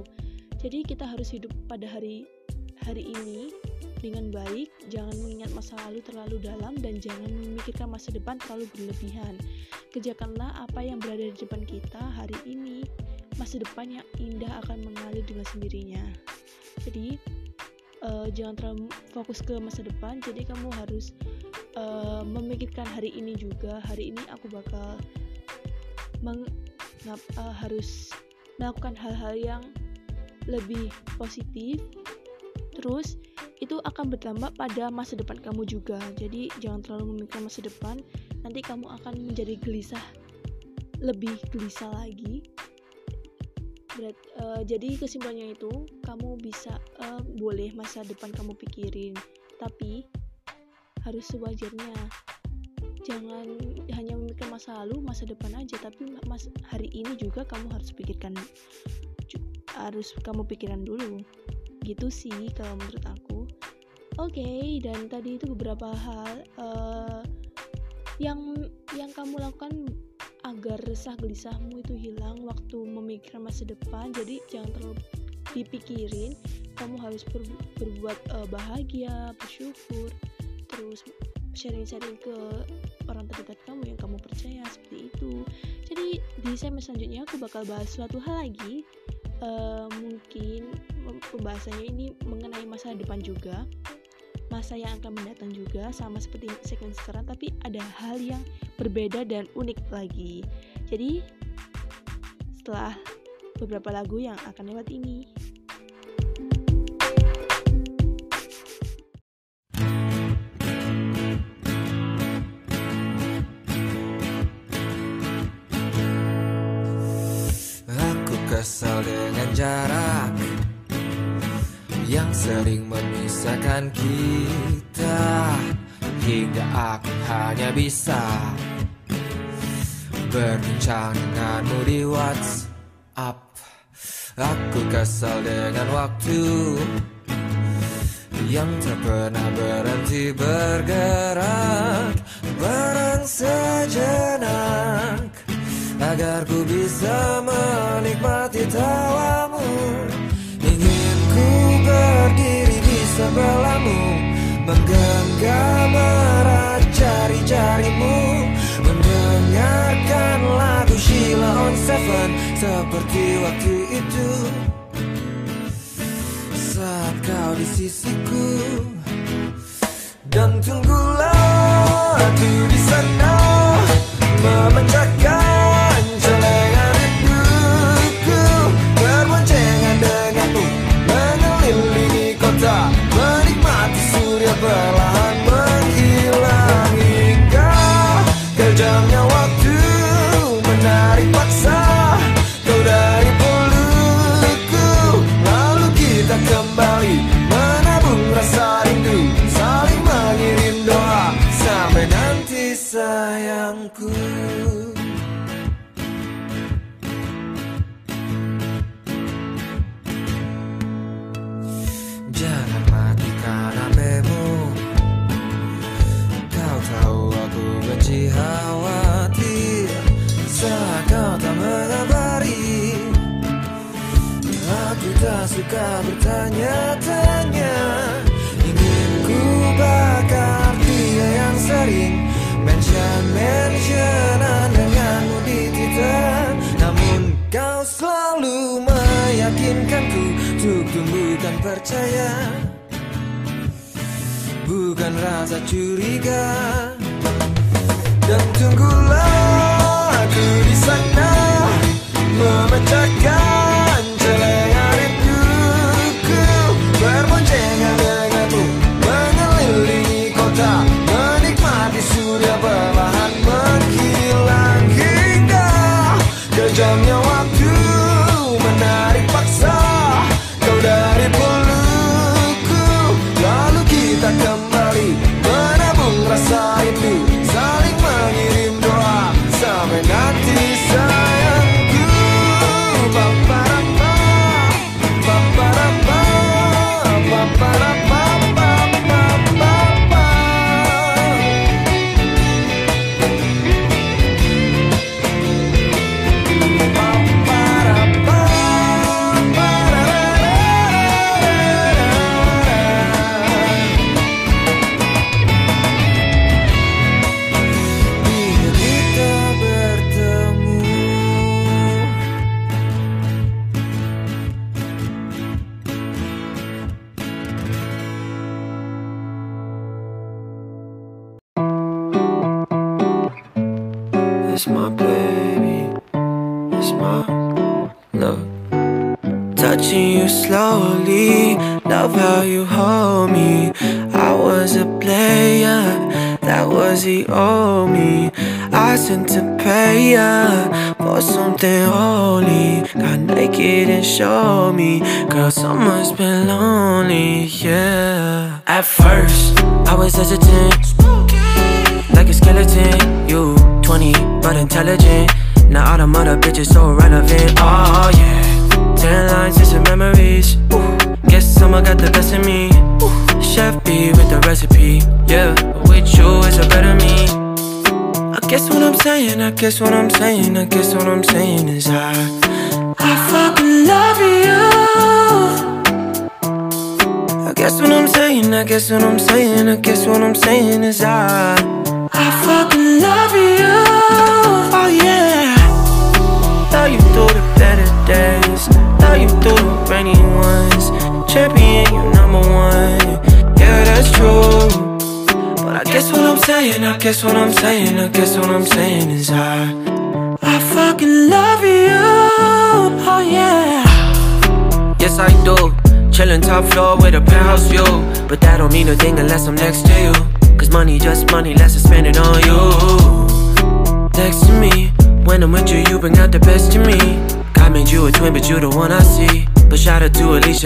Jadi kita harus hidup pada hari hari ini dengan baik jangan mengingat masa lalu terlalu dalam dan jangan memikirkan masa depan terlalu berlebihan. Kerjakanlah apa yang berada di depan kita hari ini. Masa depan yang indah akan mengalir dengan sendirinya. Jadi eh, jangan terlalu fokus ke masa depan. Jadi kamu harus eh, memikirkan hari ini juga. Hari ini aku bakal meng- eh, harus melakukan hal-hal yang lebih positif. Terus itu akan berdampak pada masa depan kamu juga. Jadi jangan terlalu memikirkan masa depan. Nanti kamu akan menjadi gelisah lebih gelisah lagi. Berat, eh, jadi kesimpulannya itu kamu bisa eh, boleh masa depan kamu pikirin. Tapi harus sewajarnya. Jangan hanya memikirkan masa lalu masa depan aja. Tapi mas hari ini juga kamu harus pikirkan harus kamu pikiran dulu. Gitu sih kalau menurut aku oke dan tadi itu beberapa hal eh, yang yang kamu lakukan agar resah gelisahmu itu hilang waktu memikirkan masa depan. Jadi jangan terlalu dipikirin. Kamu harus ber- berbuat eh, bahagia bersyukur. Terus sharing-sharing ke orang terdekat kamu yang kamu percaya seperti itu. Jadi di segmen selanjutnya aku bakal bahas suatu hal lagi. Eh, mungkin pembahasannya ini mengenai masa depan juga masa yang akan mendatang juga sama seperti segmen sekarang tapi ada hal yang berbeda dan unik lagi. Jadi setelah beberapa lagu yang akan lewat ini. Aku kesal dengan jarak sering memisahkan kita. Hingga aku hanya bisa Berbincang denganmu di WhatsApp. Aku kesal dengan waktu Yang tak pernah berhenti bergerak. Barang sejenak Agar ku bisa menikmati tawamu sebelahmu Menggenggam erat jari-jarimu Mendengarkan lagu Sheila on Seven Seperti waktu itu. Saat kau di sisiku Dan tunggulah aku di sana Memecahkan suka bertanya-tanya Ingin ku bakar dia yang sering Mention-mentionan denganmu di Twitter? Namun kau selalu meyakinkanku Untuk tumbuhkan percaya. Bukan rasa curiga. Dan tunggulah aku di sana Memecahkan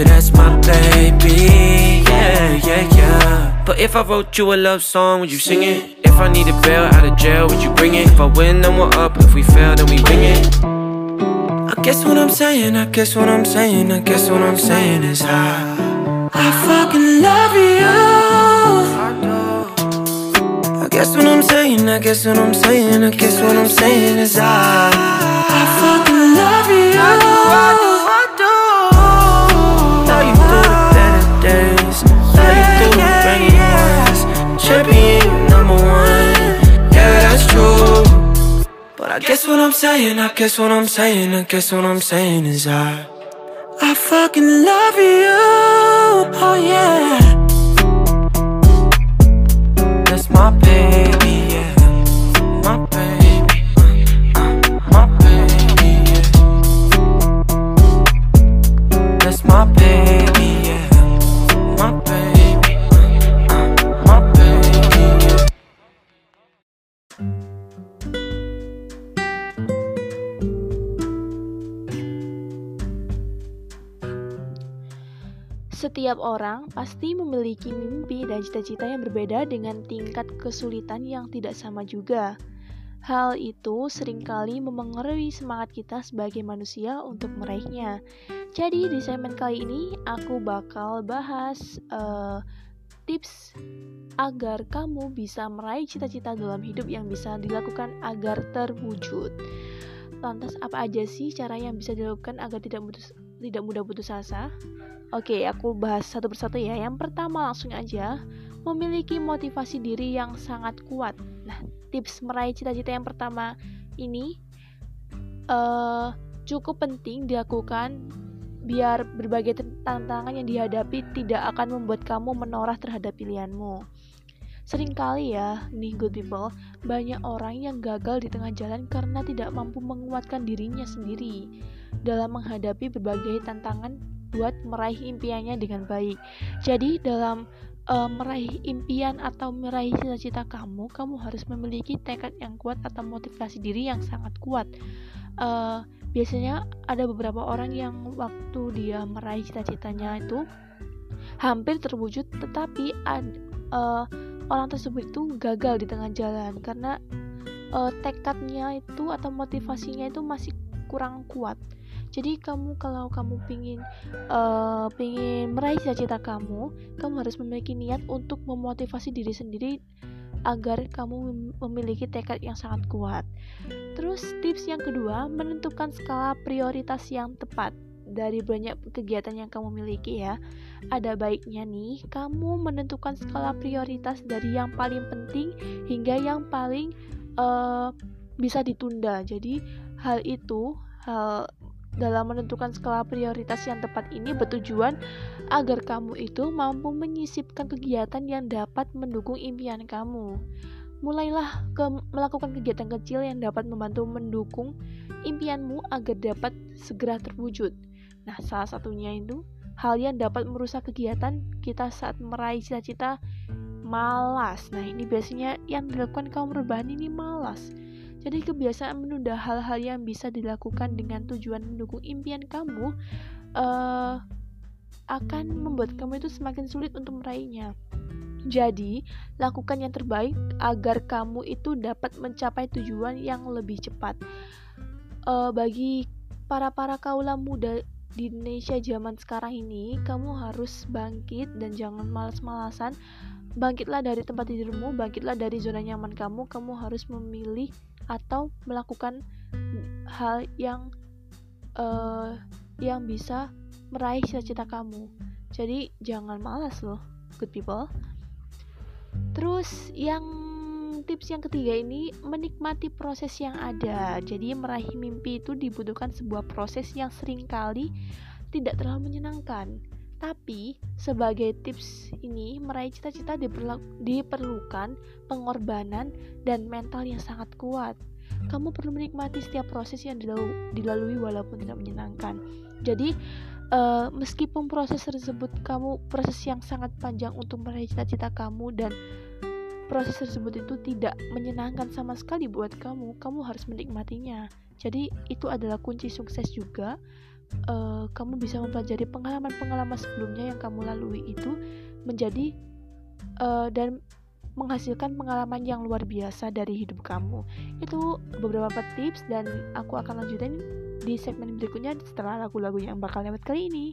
that's my baby. Yeah, yeah, yeah. But if I wrote you a love song, would you sing it? If I need a bail out of jail, would you bring it? If I win, then we're up. If we fail, then we wing it. I guess what I'm saying, I guess what I'm saying, I guess what I'm saying is I, I fucking love you. I guess what I'm saying, I guess what I'm saying, I guess what I'm saying is I, I fucking love you. I'm saying, I guess what I'm saying, I guess what I'm saying is I I fucking love you. Oh yeah. Setiap orang pasti memiliki mimpi dan cita-cita yang berbeda dengan tingkat kesulitan yang tidak sama juga. Hal itu sering kali memengaruhi semangat kita sebagai manusia untuk meraihnya. Jadi di segmen kali ini aku bakal bahas eh, tips agar kamu bisa meraih cita-cita dalam hidup yang bisa dilakukan agar terwujud. Lantas apa aja sih cara yang bisa dilakukan agar tidak putus, tidak mudah putus asa? Oke, aku bahas satu persatu ya. Yang pertama langsung aja, memiliki motivasi diri yang sangat kuat. Nah, tips meraih cita-cita yang pertama ini eh cukup penting dilakukan biar berbagai tantangan yang dihadapi tidak akan membuat kamu menolak terhadap pilihanmu. Seringkali ya, nih good people, banyak orang yang gagal di tengah jalan karena tidak mampu menguatkan dirinya sendiri dalam menghadapi berbagai tantangan buat meraih impiannya dengan baik. Jadi dalam uh, meraih impian atau meraih cita-cita kamu, kamu harus memiliki tekad yang kuat atau motivasi diri yang sangat kuat. Uh, biasanya ada beberapa orang yang waktu dia meraih cita-citanya itu hampir terwujud, tetapi ad, uh, orang tersebut itu gagal di tengah jalan karena uh, tekadnya itu atau motivasinya itu masih kurang kuat. Jadi kamu kalau kamu pingin uh, pingin meraih cita-cita kamu, kamu harus memiliki niat untuk memotivasi diri sendiri agar kamu memiliki tekad yang sangat kuat. Terus tips yang kedua, menentukan skala prioritas yang tepat dari banyak kegiatan yang kamu miliki ya. Ada baiknya nih kamu menentukan skala prioritas dari yang paling penting hingga yang paling uh, bisa ditunda. Jadi hal itu hal dalam menentukan skala prioritas yang tepat ini bertujuan agar kamu itu mampu menyisipkan kegiatan yang dapat mendukung impian kamu. Mulailah ke melakukan kegiatan kecil yang dapat membantu mendukung impianmu agar dapat segera terwujud. Nah, salah satunya itu hal yang dapat merusak kegiatan kita saat meraih cita-cita malas. Nah, ini biasanya yang dilakukan kaum rebahan ini malas. Jadi kebiasaan menunda hal-hal yang bisa dilakukan dengan tujuan mendukung impian kamu uh, akan membuat kamu itu semakin sulit untuk meraihnya. Jadi, lakukan yang terbaik agar kamu itu dapat mencapai tujuan yang lebih cepat. Eh, bagi para-para kaula muda di Indonesia zaman sekarang ini, kamu harus bangkit dan jangan malas-malasan. Bangkitlah dari tempat tidurmu, bangkitlah dari zona nyaman kamu. Kamu harus memilih atau melakukan hal yang eh, yang bisa meraih cita-cita kamu. Jadi jangan malas loh, good people. Terus yang tips yang ketiga ini menikmati proses yang ada. Jadi meraih mimpi itu dibutuhkan sebuah proses yang sering kali tidak terlalu menyenangkan. Tapi sebagai tips ini meraih cita-cita diperlukan pengorbanan dan mental yang sangat kuat. Kamu perlu menikmati setiap proses yang dilalu- dilalui walaupun tidak menyenangkan. Jadi eh, meskipun proses tersebut kamu proses yang sangat panjang untuk meraih cita-cita kamu dan proses tersebut itu tidak menyenangkan sama sekali buat kamu, kamu harus menikmatinya. Jadi itu adalah kunci sukses juga. Eh, kamu bisa mempelajari pengalaman-pengalaman sebelumnya yang kamu lalui itu menjadi eh, dan menghasilkan pengalaman yang luar biasa dari hidup kamu. Itu beberapa tips dan aku akan lanjutin di segmen berikutnya setelah lagu-lagu yang bakal lewat kali ini.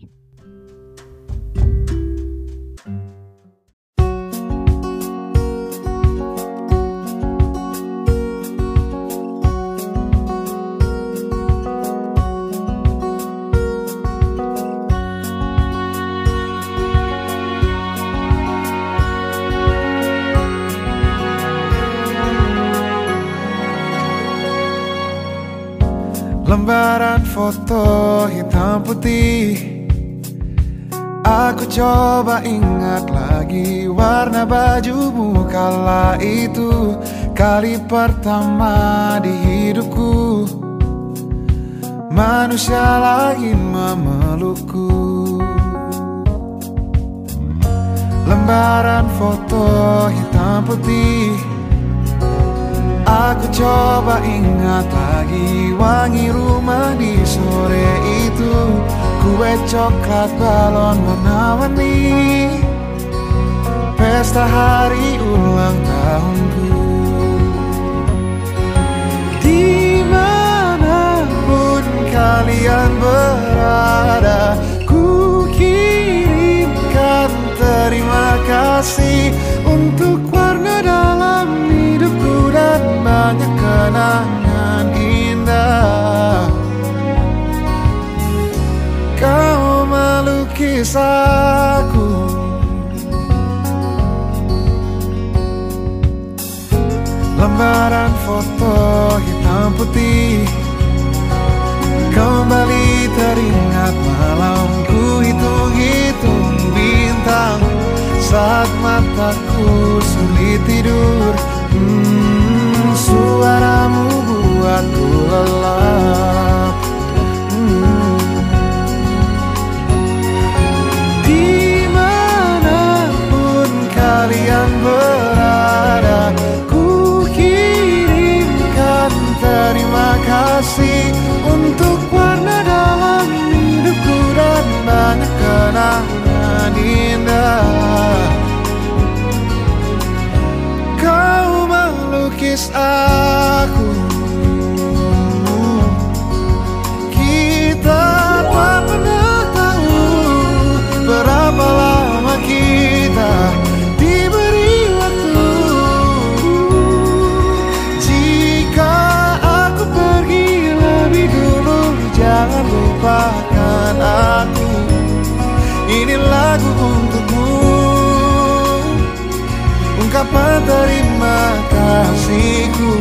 Lembaran foto hitam putih. Aku coba ingat lagi warna bajumu kala itu. Kali pertama di hidupku. Manusia lain memelukku. Lembaran foto hitam putih Aku coba ingat lagi wangi rumah di sore itu. Kue coklat balon warna-warni Pesta hari ulang tahunku. Di mana pun kalian berada Ku kirimkan terima kasih Untuk hidupku dan banyak kenangan indah. Kau melukis aku Lembaran foto hitam putih. Kembali teringat malamku hitung-hitung bintang. Saat mataku sulit tidur hmm, Suaramu buatku lelap hmm. Di mana pun kalian berada Ku kirimkan terima kasih Untuk warna dalam hidupku Dan banyak kenangan melukis aku. Kita tak pernah tahu Berapa lama kita diberi waktu. Jika aku pergi lebih dulu Jangan lupakan aku. Ini lagu Ungkapan terima kasihku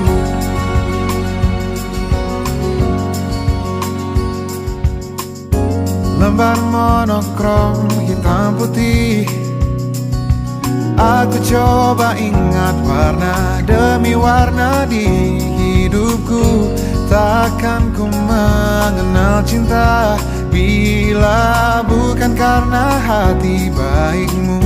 Lembar monokrom hitam putih. Aku coba ingat warna demi warna di hidupku. Takkan ku mengenal cinta Bila bukan karena hati baikmu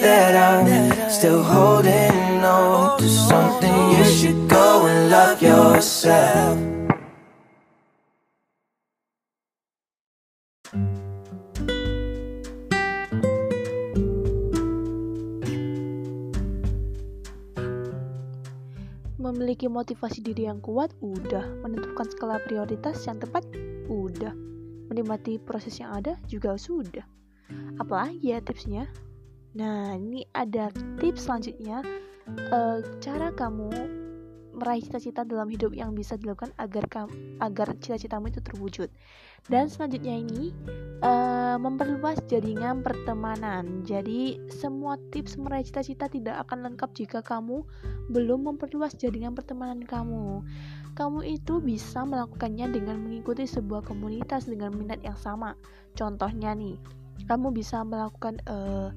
that I'm still holding on to something, you should go and love yourself. Memiliki motivasi diri yang kuat, udah. Menentukan skala prioritas yang tepat, udah. Menikmati proses yang ada, juga sudah. Apalagi ya tipsnya? Nah, ini ada tips selanjutnya. Eh, cara kamu meraih cita-cita dalam hidup yang bisa dilakukan agar kamu, agar cita-citamu itu terwujud. Dan selanjutnya ini eh, memperluas jaringan pertemanan. Jadi semua tips meraih cita-cita tidak akan lengkap jika kamu belum memperluas jaringan pertemanan kamu. Kamu itu bisa melakukannya dengan mengikuti sebuah komunitas dengan minat yang sama. Contohnya nih, kamu bisa melakukan eh,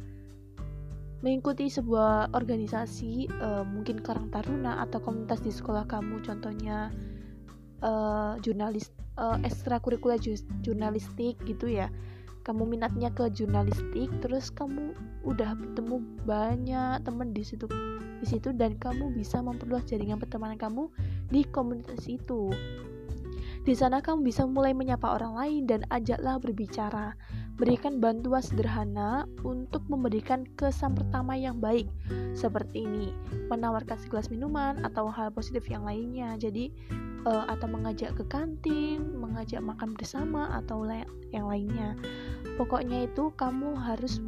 mengikuti sebuah organisasi eh, mungkin Karang Taruna atau komunitas di sekolah kamu contohnya eh, jurnalis eh, ekstrakurikuler jurnalistik gitu ya. Kamu minatnya ke jurnalistik terus kamu udah bertemu banyak teman di situ di situ dan kamu bisa memperluas jaringan pertemanan kamu di komunitas itu. Di sana kamu bisa mulai menyapa orang lain dan ajaklah berbicara berikan bantuan sederhana untuk memberikan kesan pertama yang baik. Seperti ini menawarkan segelas minuman atau hal positif yang lainnya. Jadi uh, atau mengajak ke kantin mengajak makan bersama atau yang lainnya. Pokoknya itu kamu harus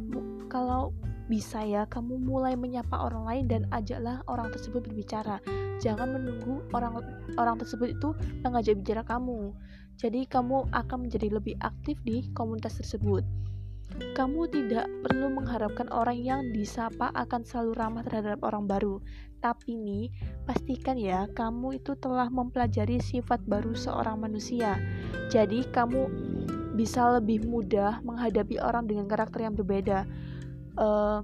kalau bisa ya kamu mulai menyapa orang lain dan ajaklah orang tersebut berbicara. Jangan menunggu orang orang tersebut itu mengajak bicara kamu jadi kamu akan menjadi lebih aktif di komunitas tersebut. Kamu tidak perlu mengharapkan orang yang disapa akan selalu ramah terhadap orang baru. Tapi nih, pastikan ya kamu itu telah mempelajari sifat baru seorang manusia. Jadi kamu bisa lebih mudah menghadapi orang dengan karakter yang berbeda. Uh,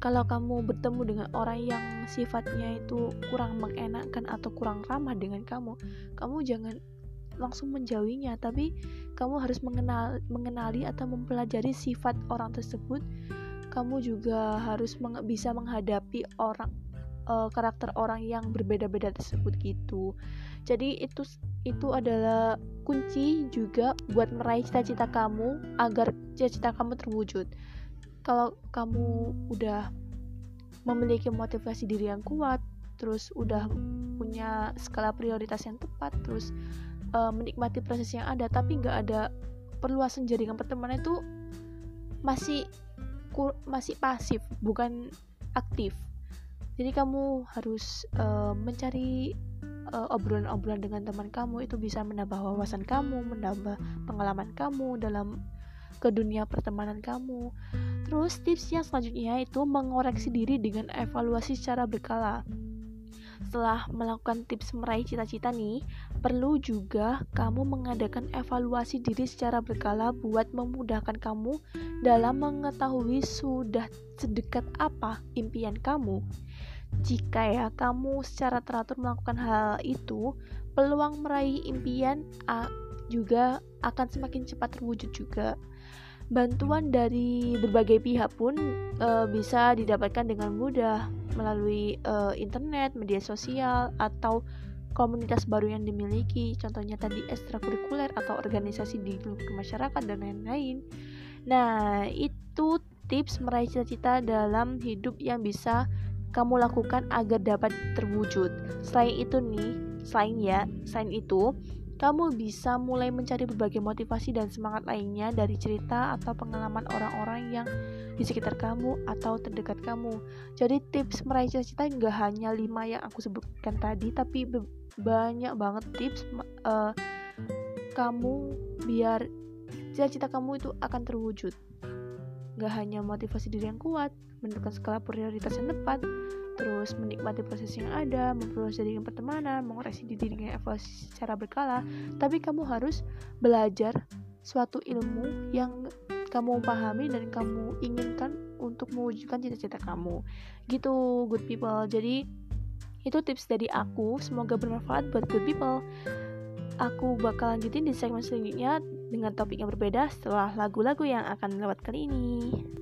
kalau kamu bertemu dengan orang yang sifatnya itu kurang mengenakan atau kurang ramah dengan kamu, kamu jangan langsung menjauhinya tapi kamu harus mengenal mengenali atau mempelajari sifat orang tersebut. Kamu juga harus meng bisa menghadapi orang uh, karakter orang yang berbeda-beda tersebut gitu. Jadi itu itu adalah kunci juga buat meraih cita-cita kamu agar cita-cita kamu terwujud. Kalau kamu udah memiliki motivasi diri yang kuat terus udah punya skala prioritas yang tepat terus uh, menikmati proses yang ada tapi nggak ada perluasan jaringan pertemanan itu masih kur, masih pasif bukan aktif. Jadi kamu harus uh, mencari uh, obrolan-obrolan dengan teman kamu itu bisa menambah wawasan kamu menambah pengalaman kamu dalam ke dunia pertemanan kamu. Terus tips yang selanjutnya itu mengoreksi diri dengan evaluasi secara berkala setelah melakukan tips meraih cita-cita nih, perlu juga kamu mengadakan evaluasi diri secara berkala buat memudahkan kamu dalam mengetahui sudah sedekat apa impian kamu. Jika ya kamu secara teratur melakukan hal itu, peluang meraih impian juga akan semakin cepat terwujud juga. Bantuan dari berbagai pihak pun e, bisa didapatkan dengan mudah melalui e, internet, media sosial, atau komunitas baru yang dimiliki. Contohnya tadi ekstrakurikuler atau organisasi di masyarakat dan lain-lain. Nah, itu tips meraih cita-cita dalam hidup yang bisa kamu lakukan agar dapat terwujud. Selain itu nih, selain ya, selain itu, kamu bisa mulai mencari berbagai motivasi dan semangat lainnya dari cerita atau pengalaman orang-orang yang di sekitar kamu atau terdekat kamu. Jadi tips meraih cita-cita nggak hanya lima yang aku sebutkan tadi, tapi banyak banget tips uh, kamu biar cita-cita kamu itu akan terwujud. Gak hanya motivasi diri yang kuat, menentukan skala prioritas yang tepat, terus menikmati proses yang ada, memperluas jaringan pertemanan, mengoreksi diri dengan evaluasi secara berkala, tapi kamu harus belajar suatu ilmu yang kamu pahami dan kamu inginkan untuk mewujudkan cita-cita kamu. Gitu, good people. Jadi itu tips dari aku, semoga bermanfaat buat good people. Aku bakal lanjutin di segmen selanjutnya dengan topik yang berbeda setelah lagu-lagu yang akan lewat kali ini.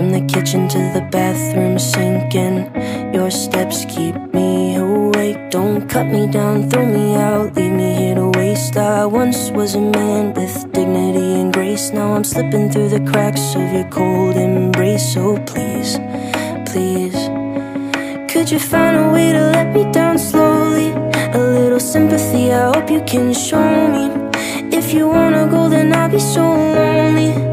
From the kitchen to the bathroom sinking. Your steps keep me awake. Don't cut me down, throw me out, leave me here to waste. I once was a man with dignity and grace. Now I'm slipping through the cracks of your cold embrace. So please, please. Could you find a way to let me down slowly? A little sympathy, I hope you can show me. If you wanna go, then I'll be so lonely.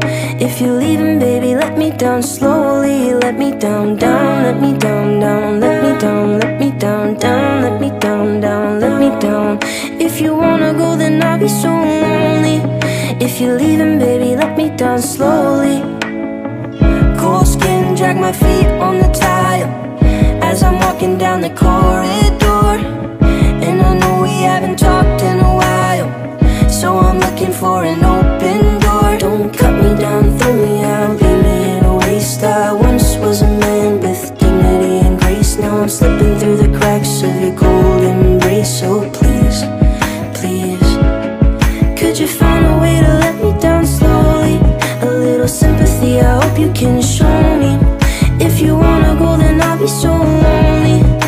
If you're leaving, baby, let me down slowly. Let me down, down, let me down, down, let me down, let me down, down, let me down, down, let me down. If you wanna go, then I'll be so lonely. If you're leaving, baby, let me down slowly. Cold skin, drag my feet on the tile as I'm walking down the corridor. And I know we haven't talked through of your cold embrace. So please, please. Could you find a way to let me down slowly? A little sympathy, I hope you can show me. If you wanna go, then I'll be so can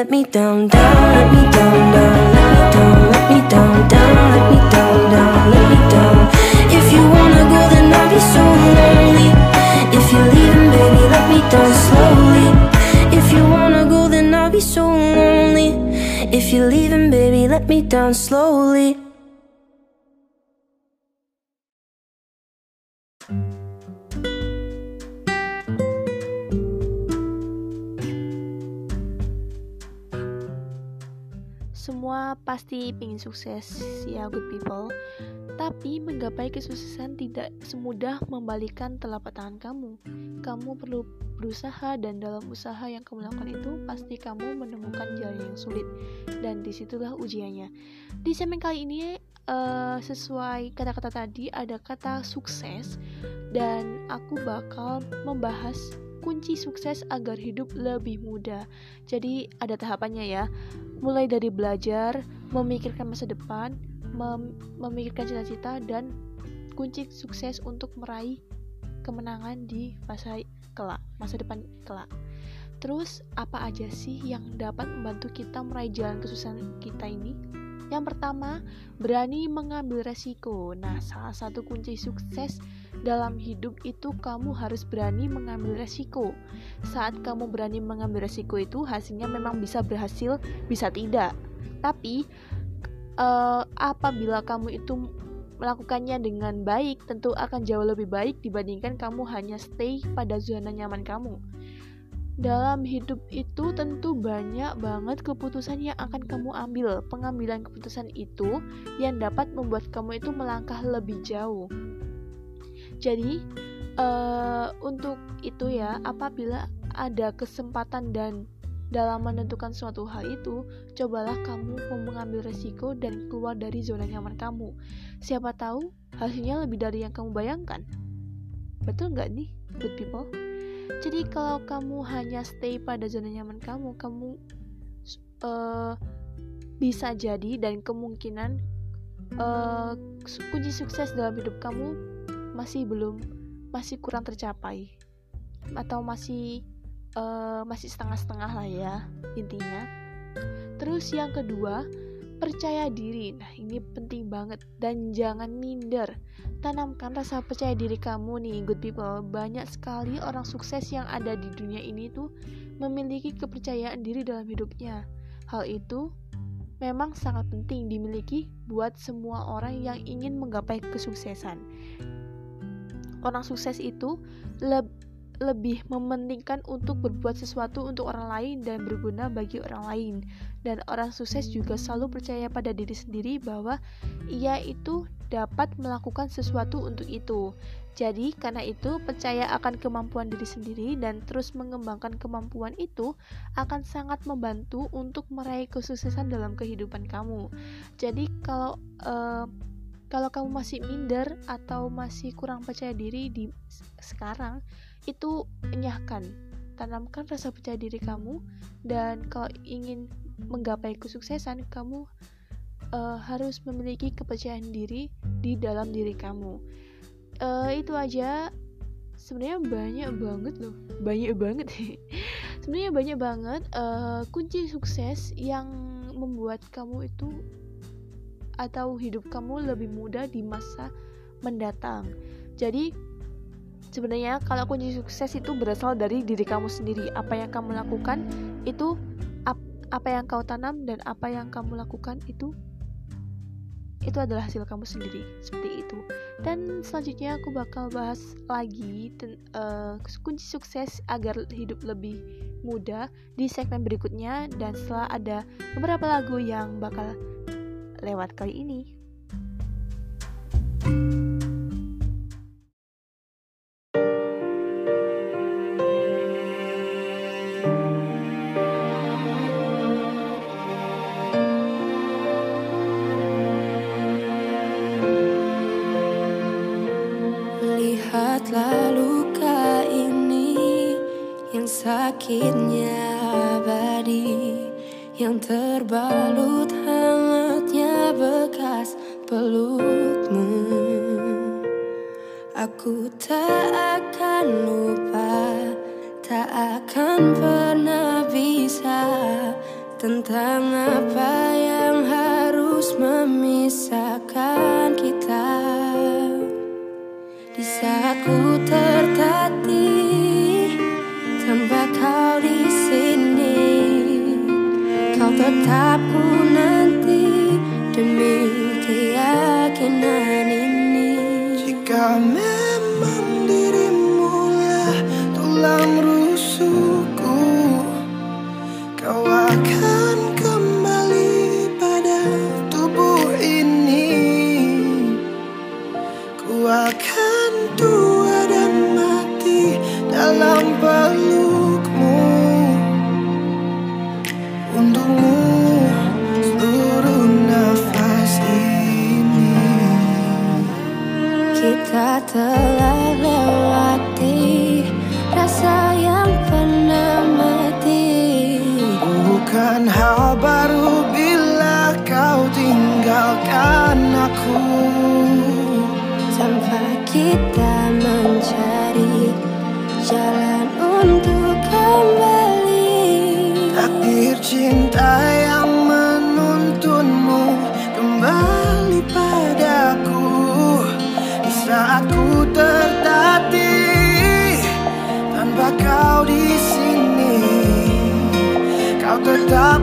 Let me down, down, let me down, down, let me down, let me down, down, let me down, down, let me down. If you wanna go, then I'll be so lonely. If you're leaving, baby, let me down slowly. If you wanna go, then I'll be so lonely. If you're leaving, baby, let me down slowly. Semua pasti ingin sukses, ya good people. Tapi menggapai kesuksesan tidak semudah membalikan telapak tangan kamu. Kamu perlu berusaha dan dalam usaha yang kamu lakukan itu pasti kamu menemukan jalan yang sulit dan di situlah ujiannya. Di segmen kali ini eh, sesuai kata-kata tadi ada kata sukses dan aku bakal membahas kunci sukses agar hidup lebih mudah. Jadi ada tahapannya ya. Mulai dari belajar, memikirkan masa depan, mem- memikirkan cita-cita dan kunci sukses untuk meraih kemenangan di masa kelak, masa depan kelak. Terus apa aja sih yang dapat membantu kita meraih jalan kesuksesan kita ini? Yang pertama, berani mengambil resiko. Nah, salah satu kunci sukses dalam hidup itu kamu harus berani mengambil resiko. Saat kamu berani mengambil resiko itu hasilnya memang bisa berhasil, bisa tidak. Tapi eh, apabila kamu itu melakukannya dengan baik, tentu akan jauh lebih baik dibandingkan kamu hanya stay pada zona nyaman kamu. Dalam hidup itu tentu banyak banget keputusan yang akan kamu ambil. Pengambilan keputusan itu yang dapat membuat kamu itu melangkah lebih jauh. Jadi, eh, untuk itu ya, apabila ada kesempatan dan dalam menentukan suatu hal itu, cobalah kamu mengambil resiko dan keluar dari zona nyaman kamu. Siapa tahu hasilnya lebih dari yang kamu bayangkan. Betul nggak nih, good people? Jadi kalau kamu hanya stay pada zona nyaman kamu, kamu eh, bisa jadi dan kemungkinan eh, kunci sukses dalam hidup kamu masih belum masih kurang tercapai atau masih eh, masih setengah-setengah lah ya intinya. Terus yang kedua, percaya diri. Nah, ini penting banget dan jangan minder. Tanamkan rasa percaya diri kamu nih, good people. Banyak sekali orang sukses yang ada di dunia ini tuh memiliki kepercayaan diri dalam hidupnya. Hal itu memang sangat penting dimiliki buat semua orang yang ingin menggapai kesuksesan. Orang sukses itu leb- lebih mementingkan untuk berbuat sesuatu untuk orang lain dan berguna bagi orang lain. Dan orang sukses juga selalu percaya pada diri sendiri bahwa ia itu dapat melakukan sesuatu untuk itu. Jadi, karena itu, percaya akan kemampuan diri sendiri dan terus mengembangkan kemampuan itu akan sangat membantu untuk meraih kesuksesan dalam kehidupan kamu. Jadi, kalau eh, kalau kamu masih minder atau masih kurang percaya diri di sekarang, itu enyahkan tanamkan rasa percaya diri kamu dan kalau ingin menggapai kesuksesan kamu uh, harus memiliki kepercayaan diri di dalam diri kamu. Uh, itu aja. Sebenarnya banyak banget loh. Banyak banget. [laughs] Sebenarnya banyak banget uh, kunci sukses yang membuat kamu itu atau hidup kamu lebih mudah di masa mendatang jadi Sebenarnya kalau kunci sukses itu berasal dari diri kamu sendiri. Apa yang kamu lakukan itu ap, apa yang kau tanam dan apa yang kamu lakukan itu itu adalah hasil kamu sendiri seperti itu. Dan selanjutnya aku bakal bahas lagi ten, uh, kunci sukses agar hidup lebih mudah di segmen berikutnya dan setelah ada beberapa lagu yang bakal lewat kali ini. Lihatlah luka ini yang sakitnya abadi Yang terbalut bekas pelukmu Aku tak akan lupa Tak akan pernah bisa Tentang apa yang harus memisahkan kita. Di saat ku tertatih tanpa kau di sini, kau tetap ku I miss kita mencari jalan untuk kembali. Takdir cinta yang menuntunmu kembali padaku. Di saat ku tertatih tanpa kau di sini Kau tetap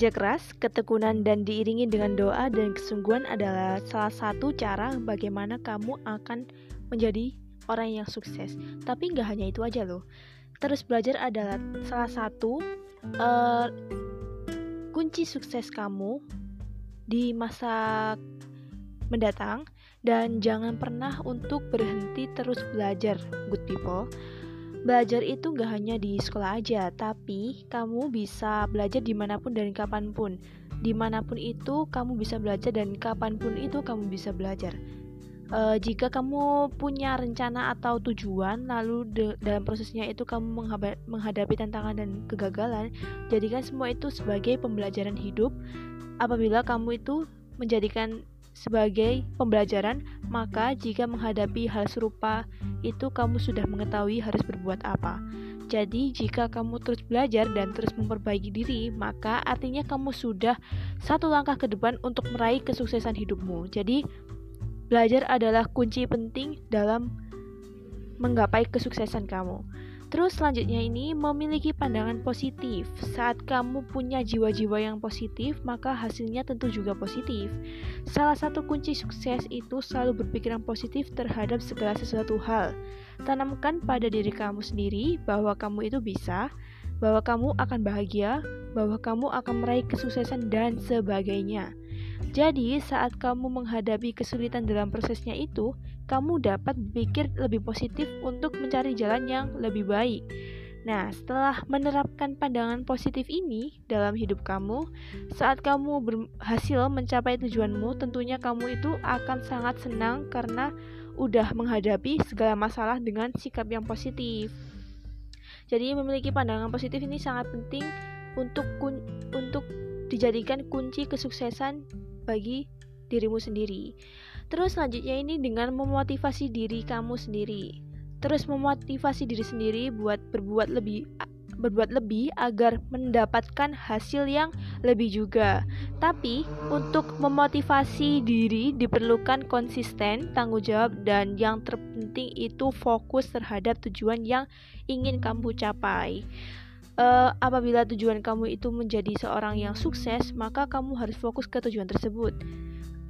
Kerja keras, ketekunan, dan diiringi dengan doa dan kesungguhan adalah salah satu cara bagaimana kamu akan menjadi orang yang sukses. Tapi nggak hanya itu aja loh. Terus belajar adalah salah satu eh, kunci sukses kamu di masa mendatang dan jangan pernah untuk berhenti terus belajar, good people. Belajar itu gak hanya di sekolah aja, tapi kamu bisa belajar di mana pun dan kapan pun. Di mana pun itu kamu bisa belajar dan kapan pun itu kamu bisa belajar. Eh, jika kamu punya rencana atau tujuan, lalu dalam prosesnya itu kamu menghadapi tantangan dan kegagalan, jadikan semua itu sebagai pembelajaran hidup. Apabila kamu itu menjadikan sebagai pembelajaran, maka jika menghadapi hal serupa itu kamu sudah mengetahui harus berbuat apa. Jadi, jika kamu terus belajar dan terus memperbaiki diri, maka artinya kamu sudah satu langkah ke depan untuk meraih kesuksesan hidupmu. Jadi, belajar adalah kunci penting dalam menggapai kesuksesan kamu. Terus selanjutnya ini memiliki pandangan positif. Saat kamu punya jiwa-jiwa yang positif, maka hasilnya tentu juga positif. Salah satu kunci sukses itu selalu berpikiran positif terhadap segala sesuatu hal. Tanamkan pada diri kamu sendiri bahwa kamu itu bisa, bahwa kamu akan bahagia, bahwa kamu akan meraih kesuksesan dan sebagainya. Jadi, saat kamu menghadapi kesulitan dalam prosesnya itu, kamu dapat berpikir lebih positif untuk mencari jalan yang lebih baik. Nah, setelah menerapkan pandangan positif ini dalam hidup kamu, saat kamu berhasil mencapai tujuanmu, tentunya kamu itu akan sangat senang karena udah menghadapi segala masalah dengan sikap yang positif. Jadi memiliki pandangan positif ini sangat penting untuk untuk dijadikan kunci kesuksesan bagi dirimu sendiri. Terus selanjutnya ini dengan memotivasi diri kamu sendiri. Terus memotivasi diri sendiri buat berbuat lebih berbuat lebih agar mendapatkan hasil yang lebih juga. Tapi untuk memotivasi diri diperlukan konsisten, tanggung jawab dan yang terpenting itu fokus terhadap tujuan yang ingin kamu capai. Uh, apabila tujuan kamu itu menjadi seorang yang sukses, maka kamu harus fokus ke tujuan tersebut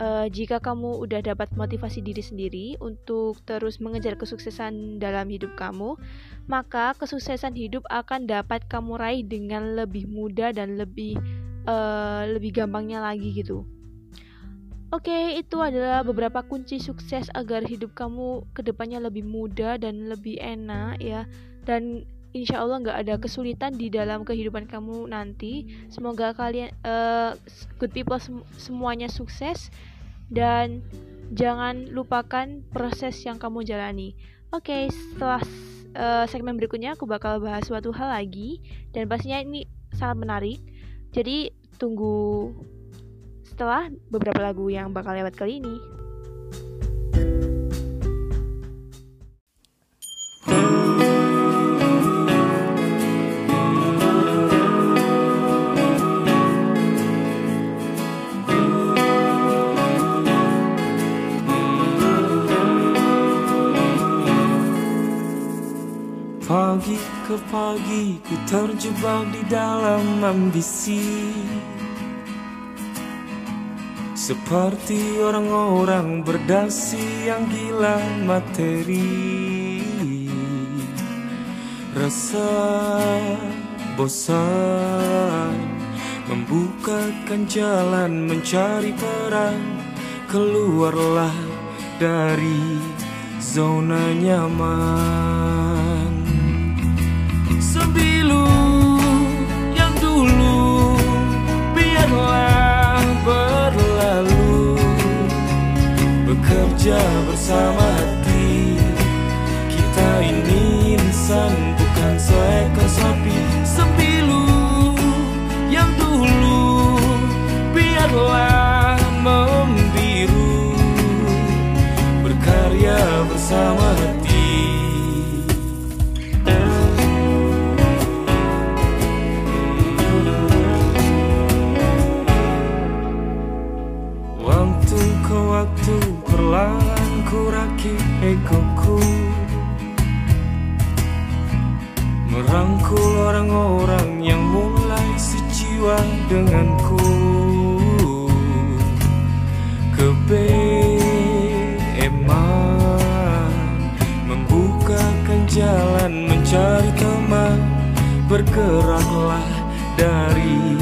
uh, jika kamu udah dapat motivasi diri sendiri untuk terus mengejar kesuksesan dalam hidup kamu, maka kesuksesan hidup akan dapat kamu raih dengan lebih mudah dan lebih uh, lebih gampangnya lagi gitu. Oke, okay, itu adalah beberapa kunci sukses agar hidup kamu ke depannya lebih mudah dan lebih enak ya. Dan insya Allah nggak ada kesulitan di dalam kehidupan kamu nanti. Semoga kalian uh, good people sem semuanya sukses dan jangan lupakan proses yang kamu jalani. Oke, okay, setelah uh, segmen berikutnya aku bakal bahas suatu hal lagi dan pastinya ini sangat menarik. Jadi tunggu setelah beberapa lagu yang bakal lewat kali ini. Pagi ke pagi ku terjebak di dalam ambisi. Seperti orang-orang berdasi yang gila materi. Rasa bosan Membukakan jalan mencari peran. Keluarlah dari zona nyaman Sembilu yang dulu biarlah berlalu. Bekerja bersama hati Kita ini insan bukan seekor sapi. Sembilu yang dulu biarlah membiru. Berkarya bersama hati perlahan ku rakit egoku Merangkul orang-orang yang mulai sejiwa denganku. Kebeeman Membukakan jalan mencari teman. Bergeraklah dari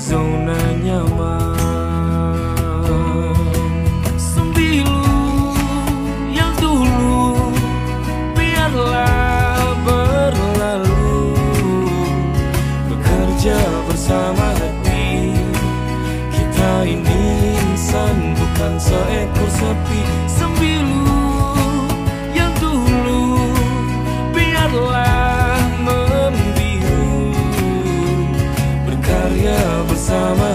zona nyaman bukan seekor sapi Sembilu yang dulu. Biarlah membiru. Berkarya bersama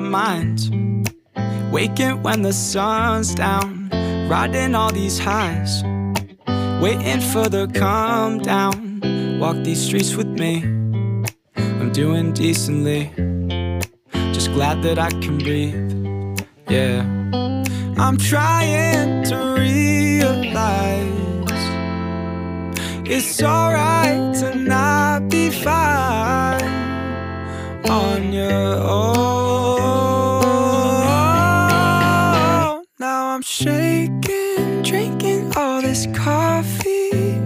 my mind. Waking when the sun's down, riding all these highs. Waiting for the calm down. Walk these streets with me. I'm doing decently. Just glad that I can breathe. Yeah. I'm trying to realize it's alright to not be fine on your own. Shaking, drinking all this coffee.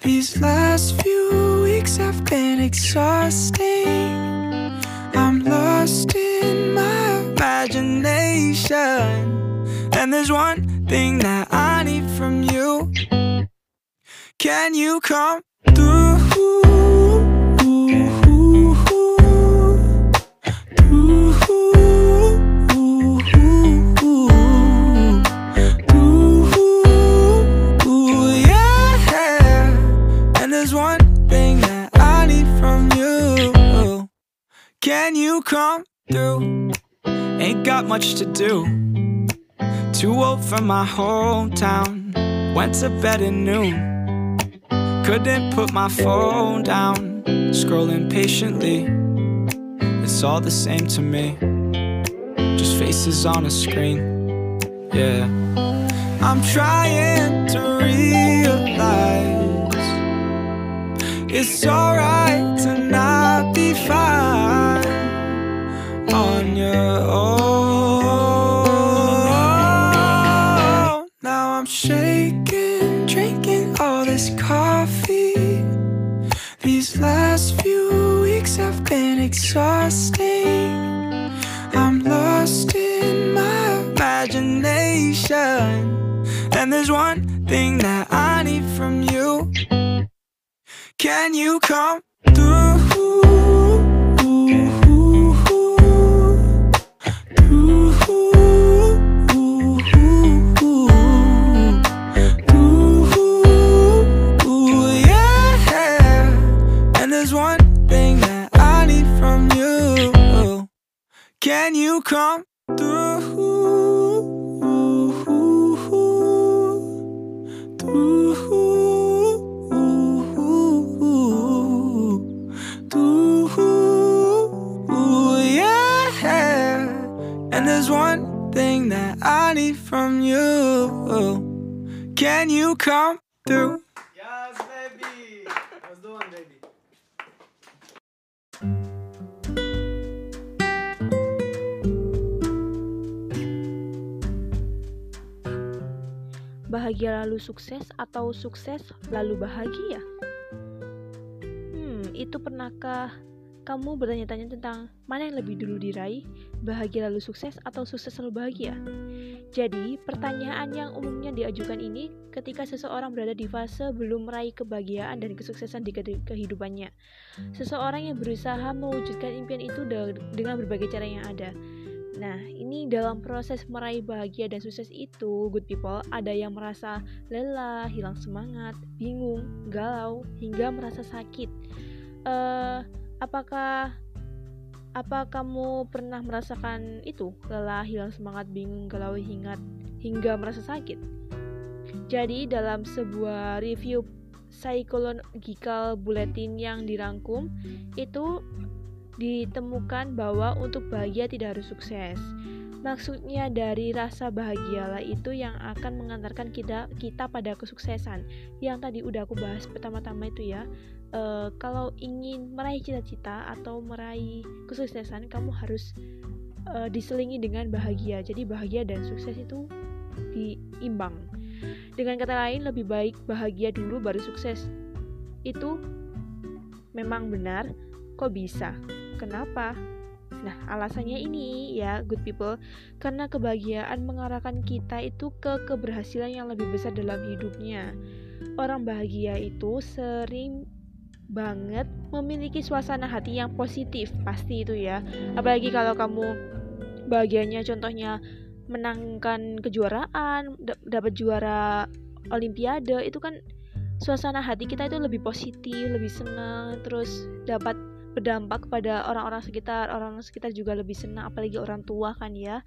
These last few weeks have been exhausting. I'm lost in my imagination. And there's one thing that I need from you. Can you come through? Can you come through? Ain't got much to do. Too old for my hometown. Went to bed at noon. Couldn't put my phone down. Scrolling patiently. It's all the same to me. Just faces on a screen. Yeah. I'm trying to realize it's alright to not be fine on your own. Now I'm shaking, drinking all this coffee. These last few weeks have been exhausting. I'm lost in my imagination. And there's one thing that I need from you. Can you come through? Can you come through? Yeah. And there's one thing that I need from you. Can you come through? Bahagia lalu sukses atau sukses lalu bahagia? Hmm, itu pernahkah kamu bertanya-tanya tentang mana yang lebih dulu diraih, bahagia lalu sukses atau sukses lalu bahagia? Jadi, pertanyaan yang umumnya diajukan ini ketika seseorang berada di fase belum meraih kebahagiaan dan kesuksesan di ke- kehidupannya. Seseorang yang berusaha mewujudkan impian itu de- dengan berbagai cara yang ada. Nah, ini dalam proses meraih bahagia dan sukses itu, good people, ada yang merasa lelah, hilang semangat, bingung, galau, hingga merasa sakit. Eh, apakah apa kamu pernah merasakan itu? Lelah, hilang semangat, bingung, galau, hingga hingga merasa sakit? Jadi, dalam sebuah review psychological bulletin yang dirangkum, itu ditemukan bahwa untuk bahagia tidak harus sukses. Maksudnya dari rasa bahagialah itu yang akan mengantarkan kita kita pada kesuksesan. Yang tadi udah aku bahas pertama-tama itu ya. Eh, kalau ingin meraih cita-cita atau meraih kesuksesan, kamu harus eh, diselingi dengan bahagia. Jadi bahagia dan sukses itu diimbang. Dengan kata lain, lebih baik bahagia dulu baru sukses. Itu memang benar. Kok bisa? Kenapa? Nah, alasannya ini ya, good people, karena kebahagiaan mengarahkan kita itu ke keberhasilan yang lebih besar dalam hidupnya. Orang bahagia itu sering banget memiliki suasana hati yang positif, pasti itu ya. Apalagi kalau kamu bahagianya contohnya menangkan kejuaraan, da- dapat juara olimpiade, itu kan suasana hati kita itu lebih positif, lebih senang, terus dapat berdampak kepada orang-orang sekitar orang-orang sekitar juga lebih senang apalagi orang tua kan ya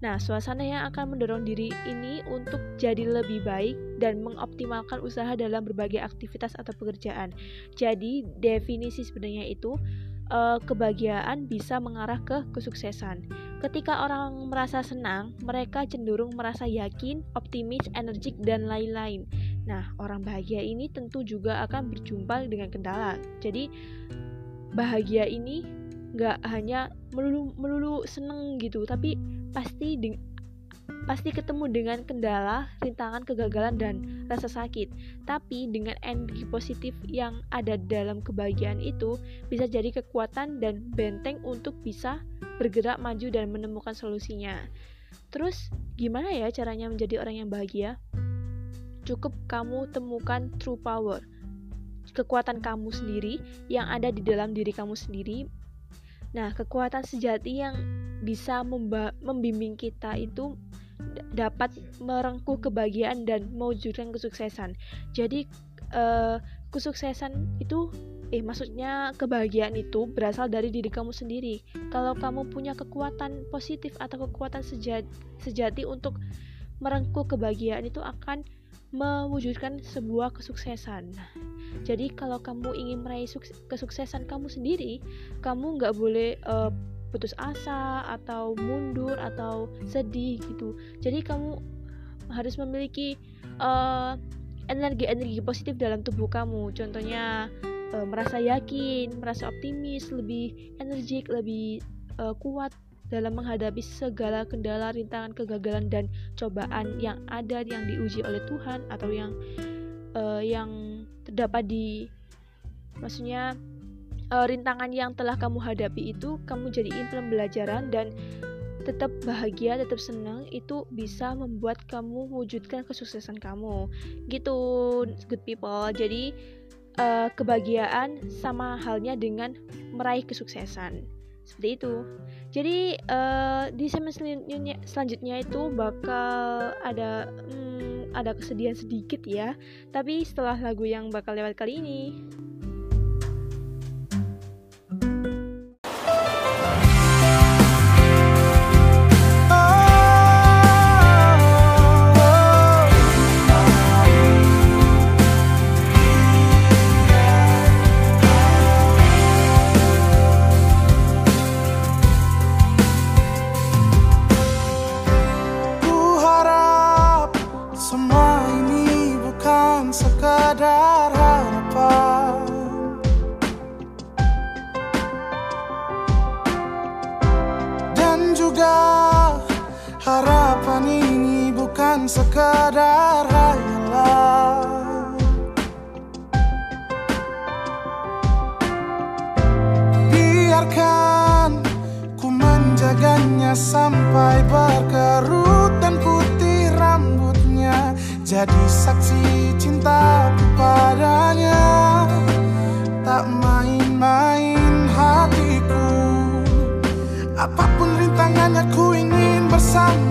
nah suasana yang akan mendorong diri ini untuk jadi lebih baik dan mengoptimalkan usaha dalam berbagai aktivitas atau pekerjaan jadi definisi sebenarnya itu eh, kebahagiaan bisa mengarah ke kesuksesan. Ketika orang merasa senang, mereka cenderung merasa yakin, optimis, energik, dan lain-lain. Nah, orang bahagia ini tentu juga akan berjumpa dengan kendala. Jadi, bahagia ini nggak hanya melulu melulu seneng gitu, tapi pasti pasti ketemu dengan kendala, rintangan, kegagalan, dan rasa sakit. Tapi dengan energi positif yang ada dalam kebahagiaan itu bisa jadi kekuatan dan benteng untuk bisa bergerak maju dan menemukan solusinya. Terus gimana ya caranya menjadi orang yang bahagia? Cukup kamu temukan true power, kekuatan kamu sendiri yang ada di dalam diri kamu sendiri. Nah, kekuatan sejati yang bisa membimbing kita itu dapat merengkuh kebahagiaan dan mewujudkan kesuksesan. Jadi eh, kesuksesan itu eh maksudnya kebahagiaan itu berasal dari diri kamu sendiri. Kalau kamu punya kekuatan positif atau kekuatan sejati, sejati untuk merengkuh kebahagiaan itu akan mewujudkan sebuah kesuksesan. Jadi kalau kamu ingin meraih suks- kesuksesan kamu sendiri, kamu nggak boleh eh, putus asa atau mundur atau sedih gitu. Jadi kamu harus memiliki eh, energi-energi positif dalam tubuh kamu. Contohnya eh, merasa yakin, merasa optimis, lebih energik, lebih eh, kuat dalam menghadapi segala kendala, rintangan, kegagalan dan cobaan yang ada yang diuji oleh Tuhan atau yang eh, yang terdapat di maksudnya eh, rintangan yang telah kamu hadapi itu kamu jadiin pembelajaran dan tetap bahagia, tetap senang itu bisa membuat kamu wujudkan kesuksesan kamu. Gitu, good people. Jadi eh, kebahagiaan sama halnya dengan meraih kesuksesan. Seperti itu. Jadi eh, di selanjutnya, selanjutnya itu bakal ada hmm, ada kesedihan sedikit ya. Tapi setelah lagu yang bakal lewat kali ini. Sekadar hayalan Biarkan ku menjaganya sampai berkerut dan putih rambutnya. Jadi saksi cintaku padanya Tak main-main hatiku. Apa pun rintangannya ku ingin bersama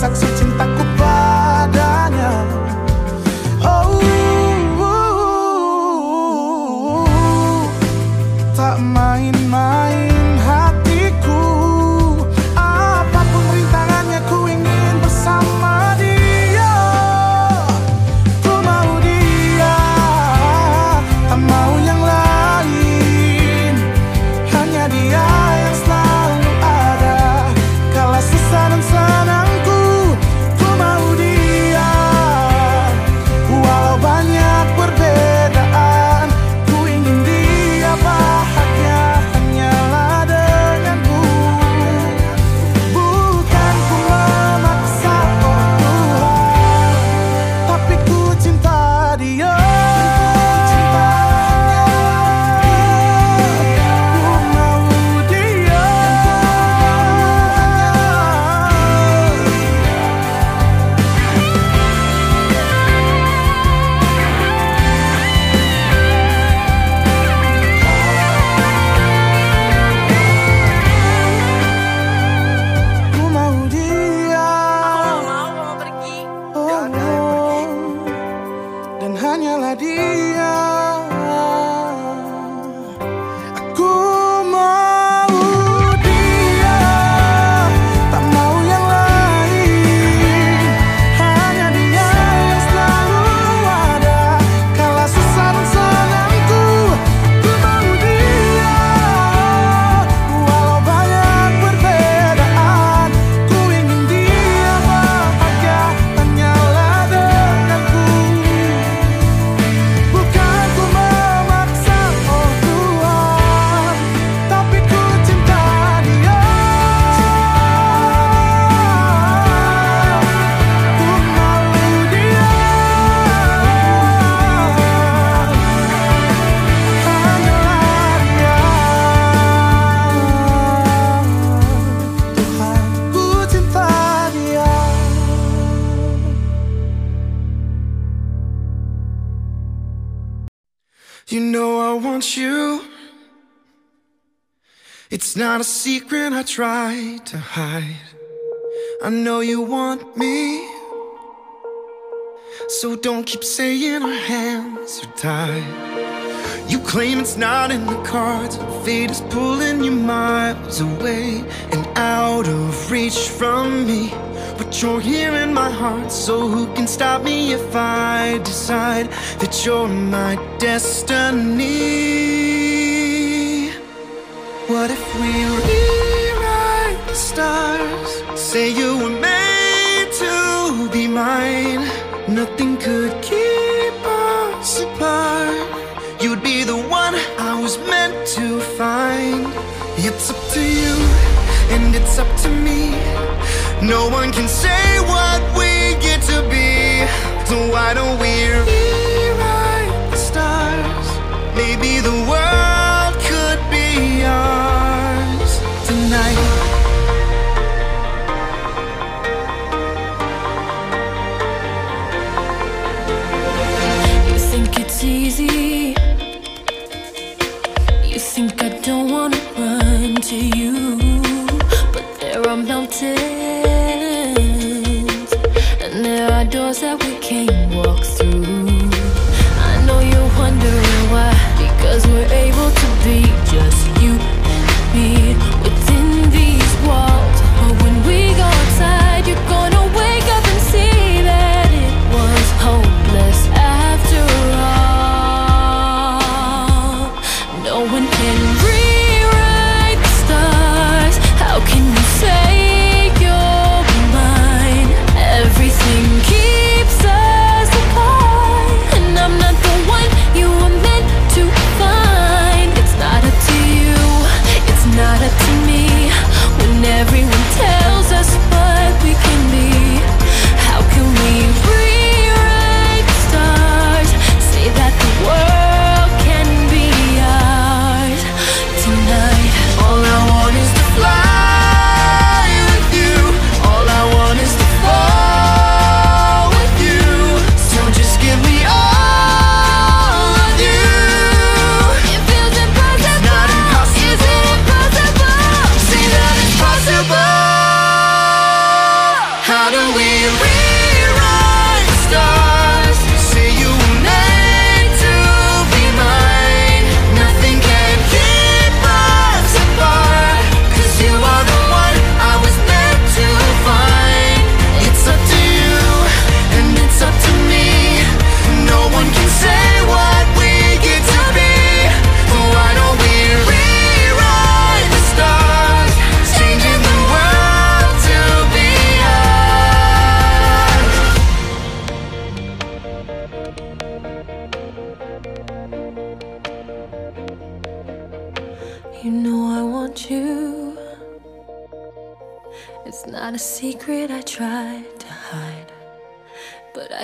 Jadi saksi cintaku not a secret I tried to hide. I know you want me. So don't keep saying our hands are tied. You claim it's not in the cards. Fate is pulling you miles away and out of reach from me. But you're here in my heart, so who can stop me if I decide that you're my destiny? stars say you were made to be mine. Nothing could keep us apart. You'd be the one I was meant to find. It's up to you, and it's up to me. No one can say what we get to be. So why don't we rewrite the stars? Maybe the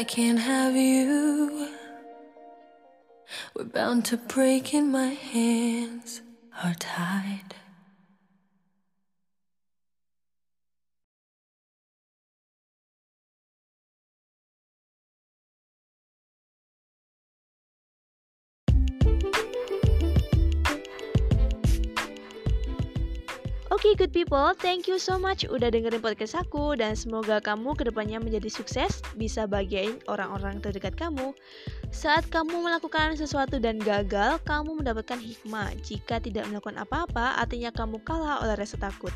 can't have you, we're bound to break in my hands are tied. Oke good people, thank you so much udah dengerin podcast aku dan semoga kamu ke depannya menjadi sukses, bisa bagiain orang-orang terdekat kamu. Saat kamu melakukan sesuatu dan gagal, kamu mendapatkan hikmah. Jika tidak melakukan apa-apa, artinya kamu kalah oleh rasa takut.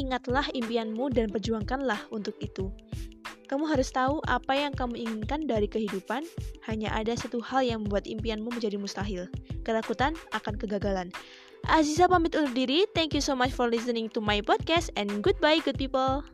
Ingatlah impianmu dan perjuangkanlah untuk itu. Kamu harus tahu apa yang kamu inginkan dari kehidupan. Hanya ada satu hal yang membuat impianmu menjadi mustahil. Ketakutan akan kegagalan. Aziza pamit undur diri. Thank you so much for listening to my podcast and goodbye good people.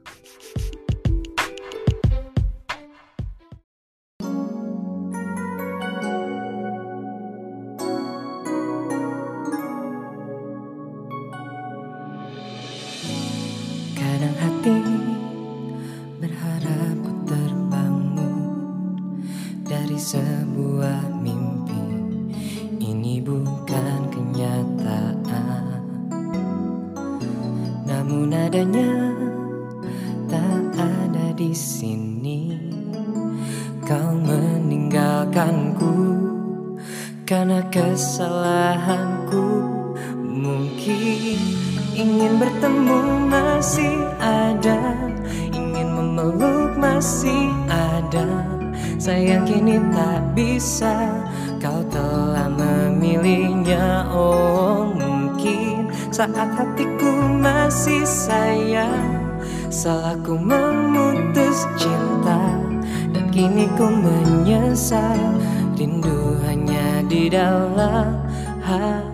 Adanya tak ada di sini. Kau meninggalkanku karena kesalahanku. Mungkin ingin bertemu masih ada, ingin memeluk masih ada. Sayang kini tak bisa, kau telah memilihnya. Oh saat hatiku masih sayang, salahku memutus cinta dan kini ku menyesal. Rindu hanya di dalam hati.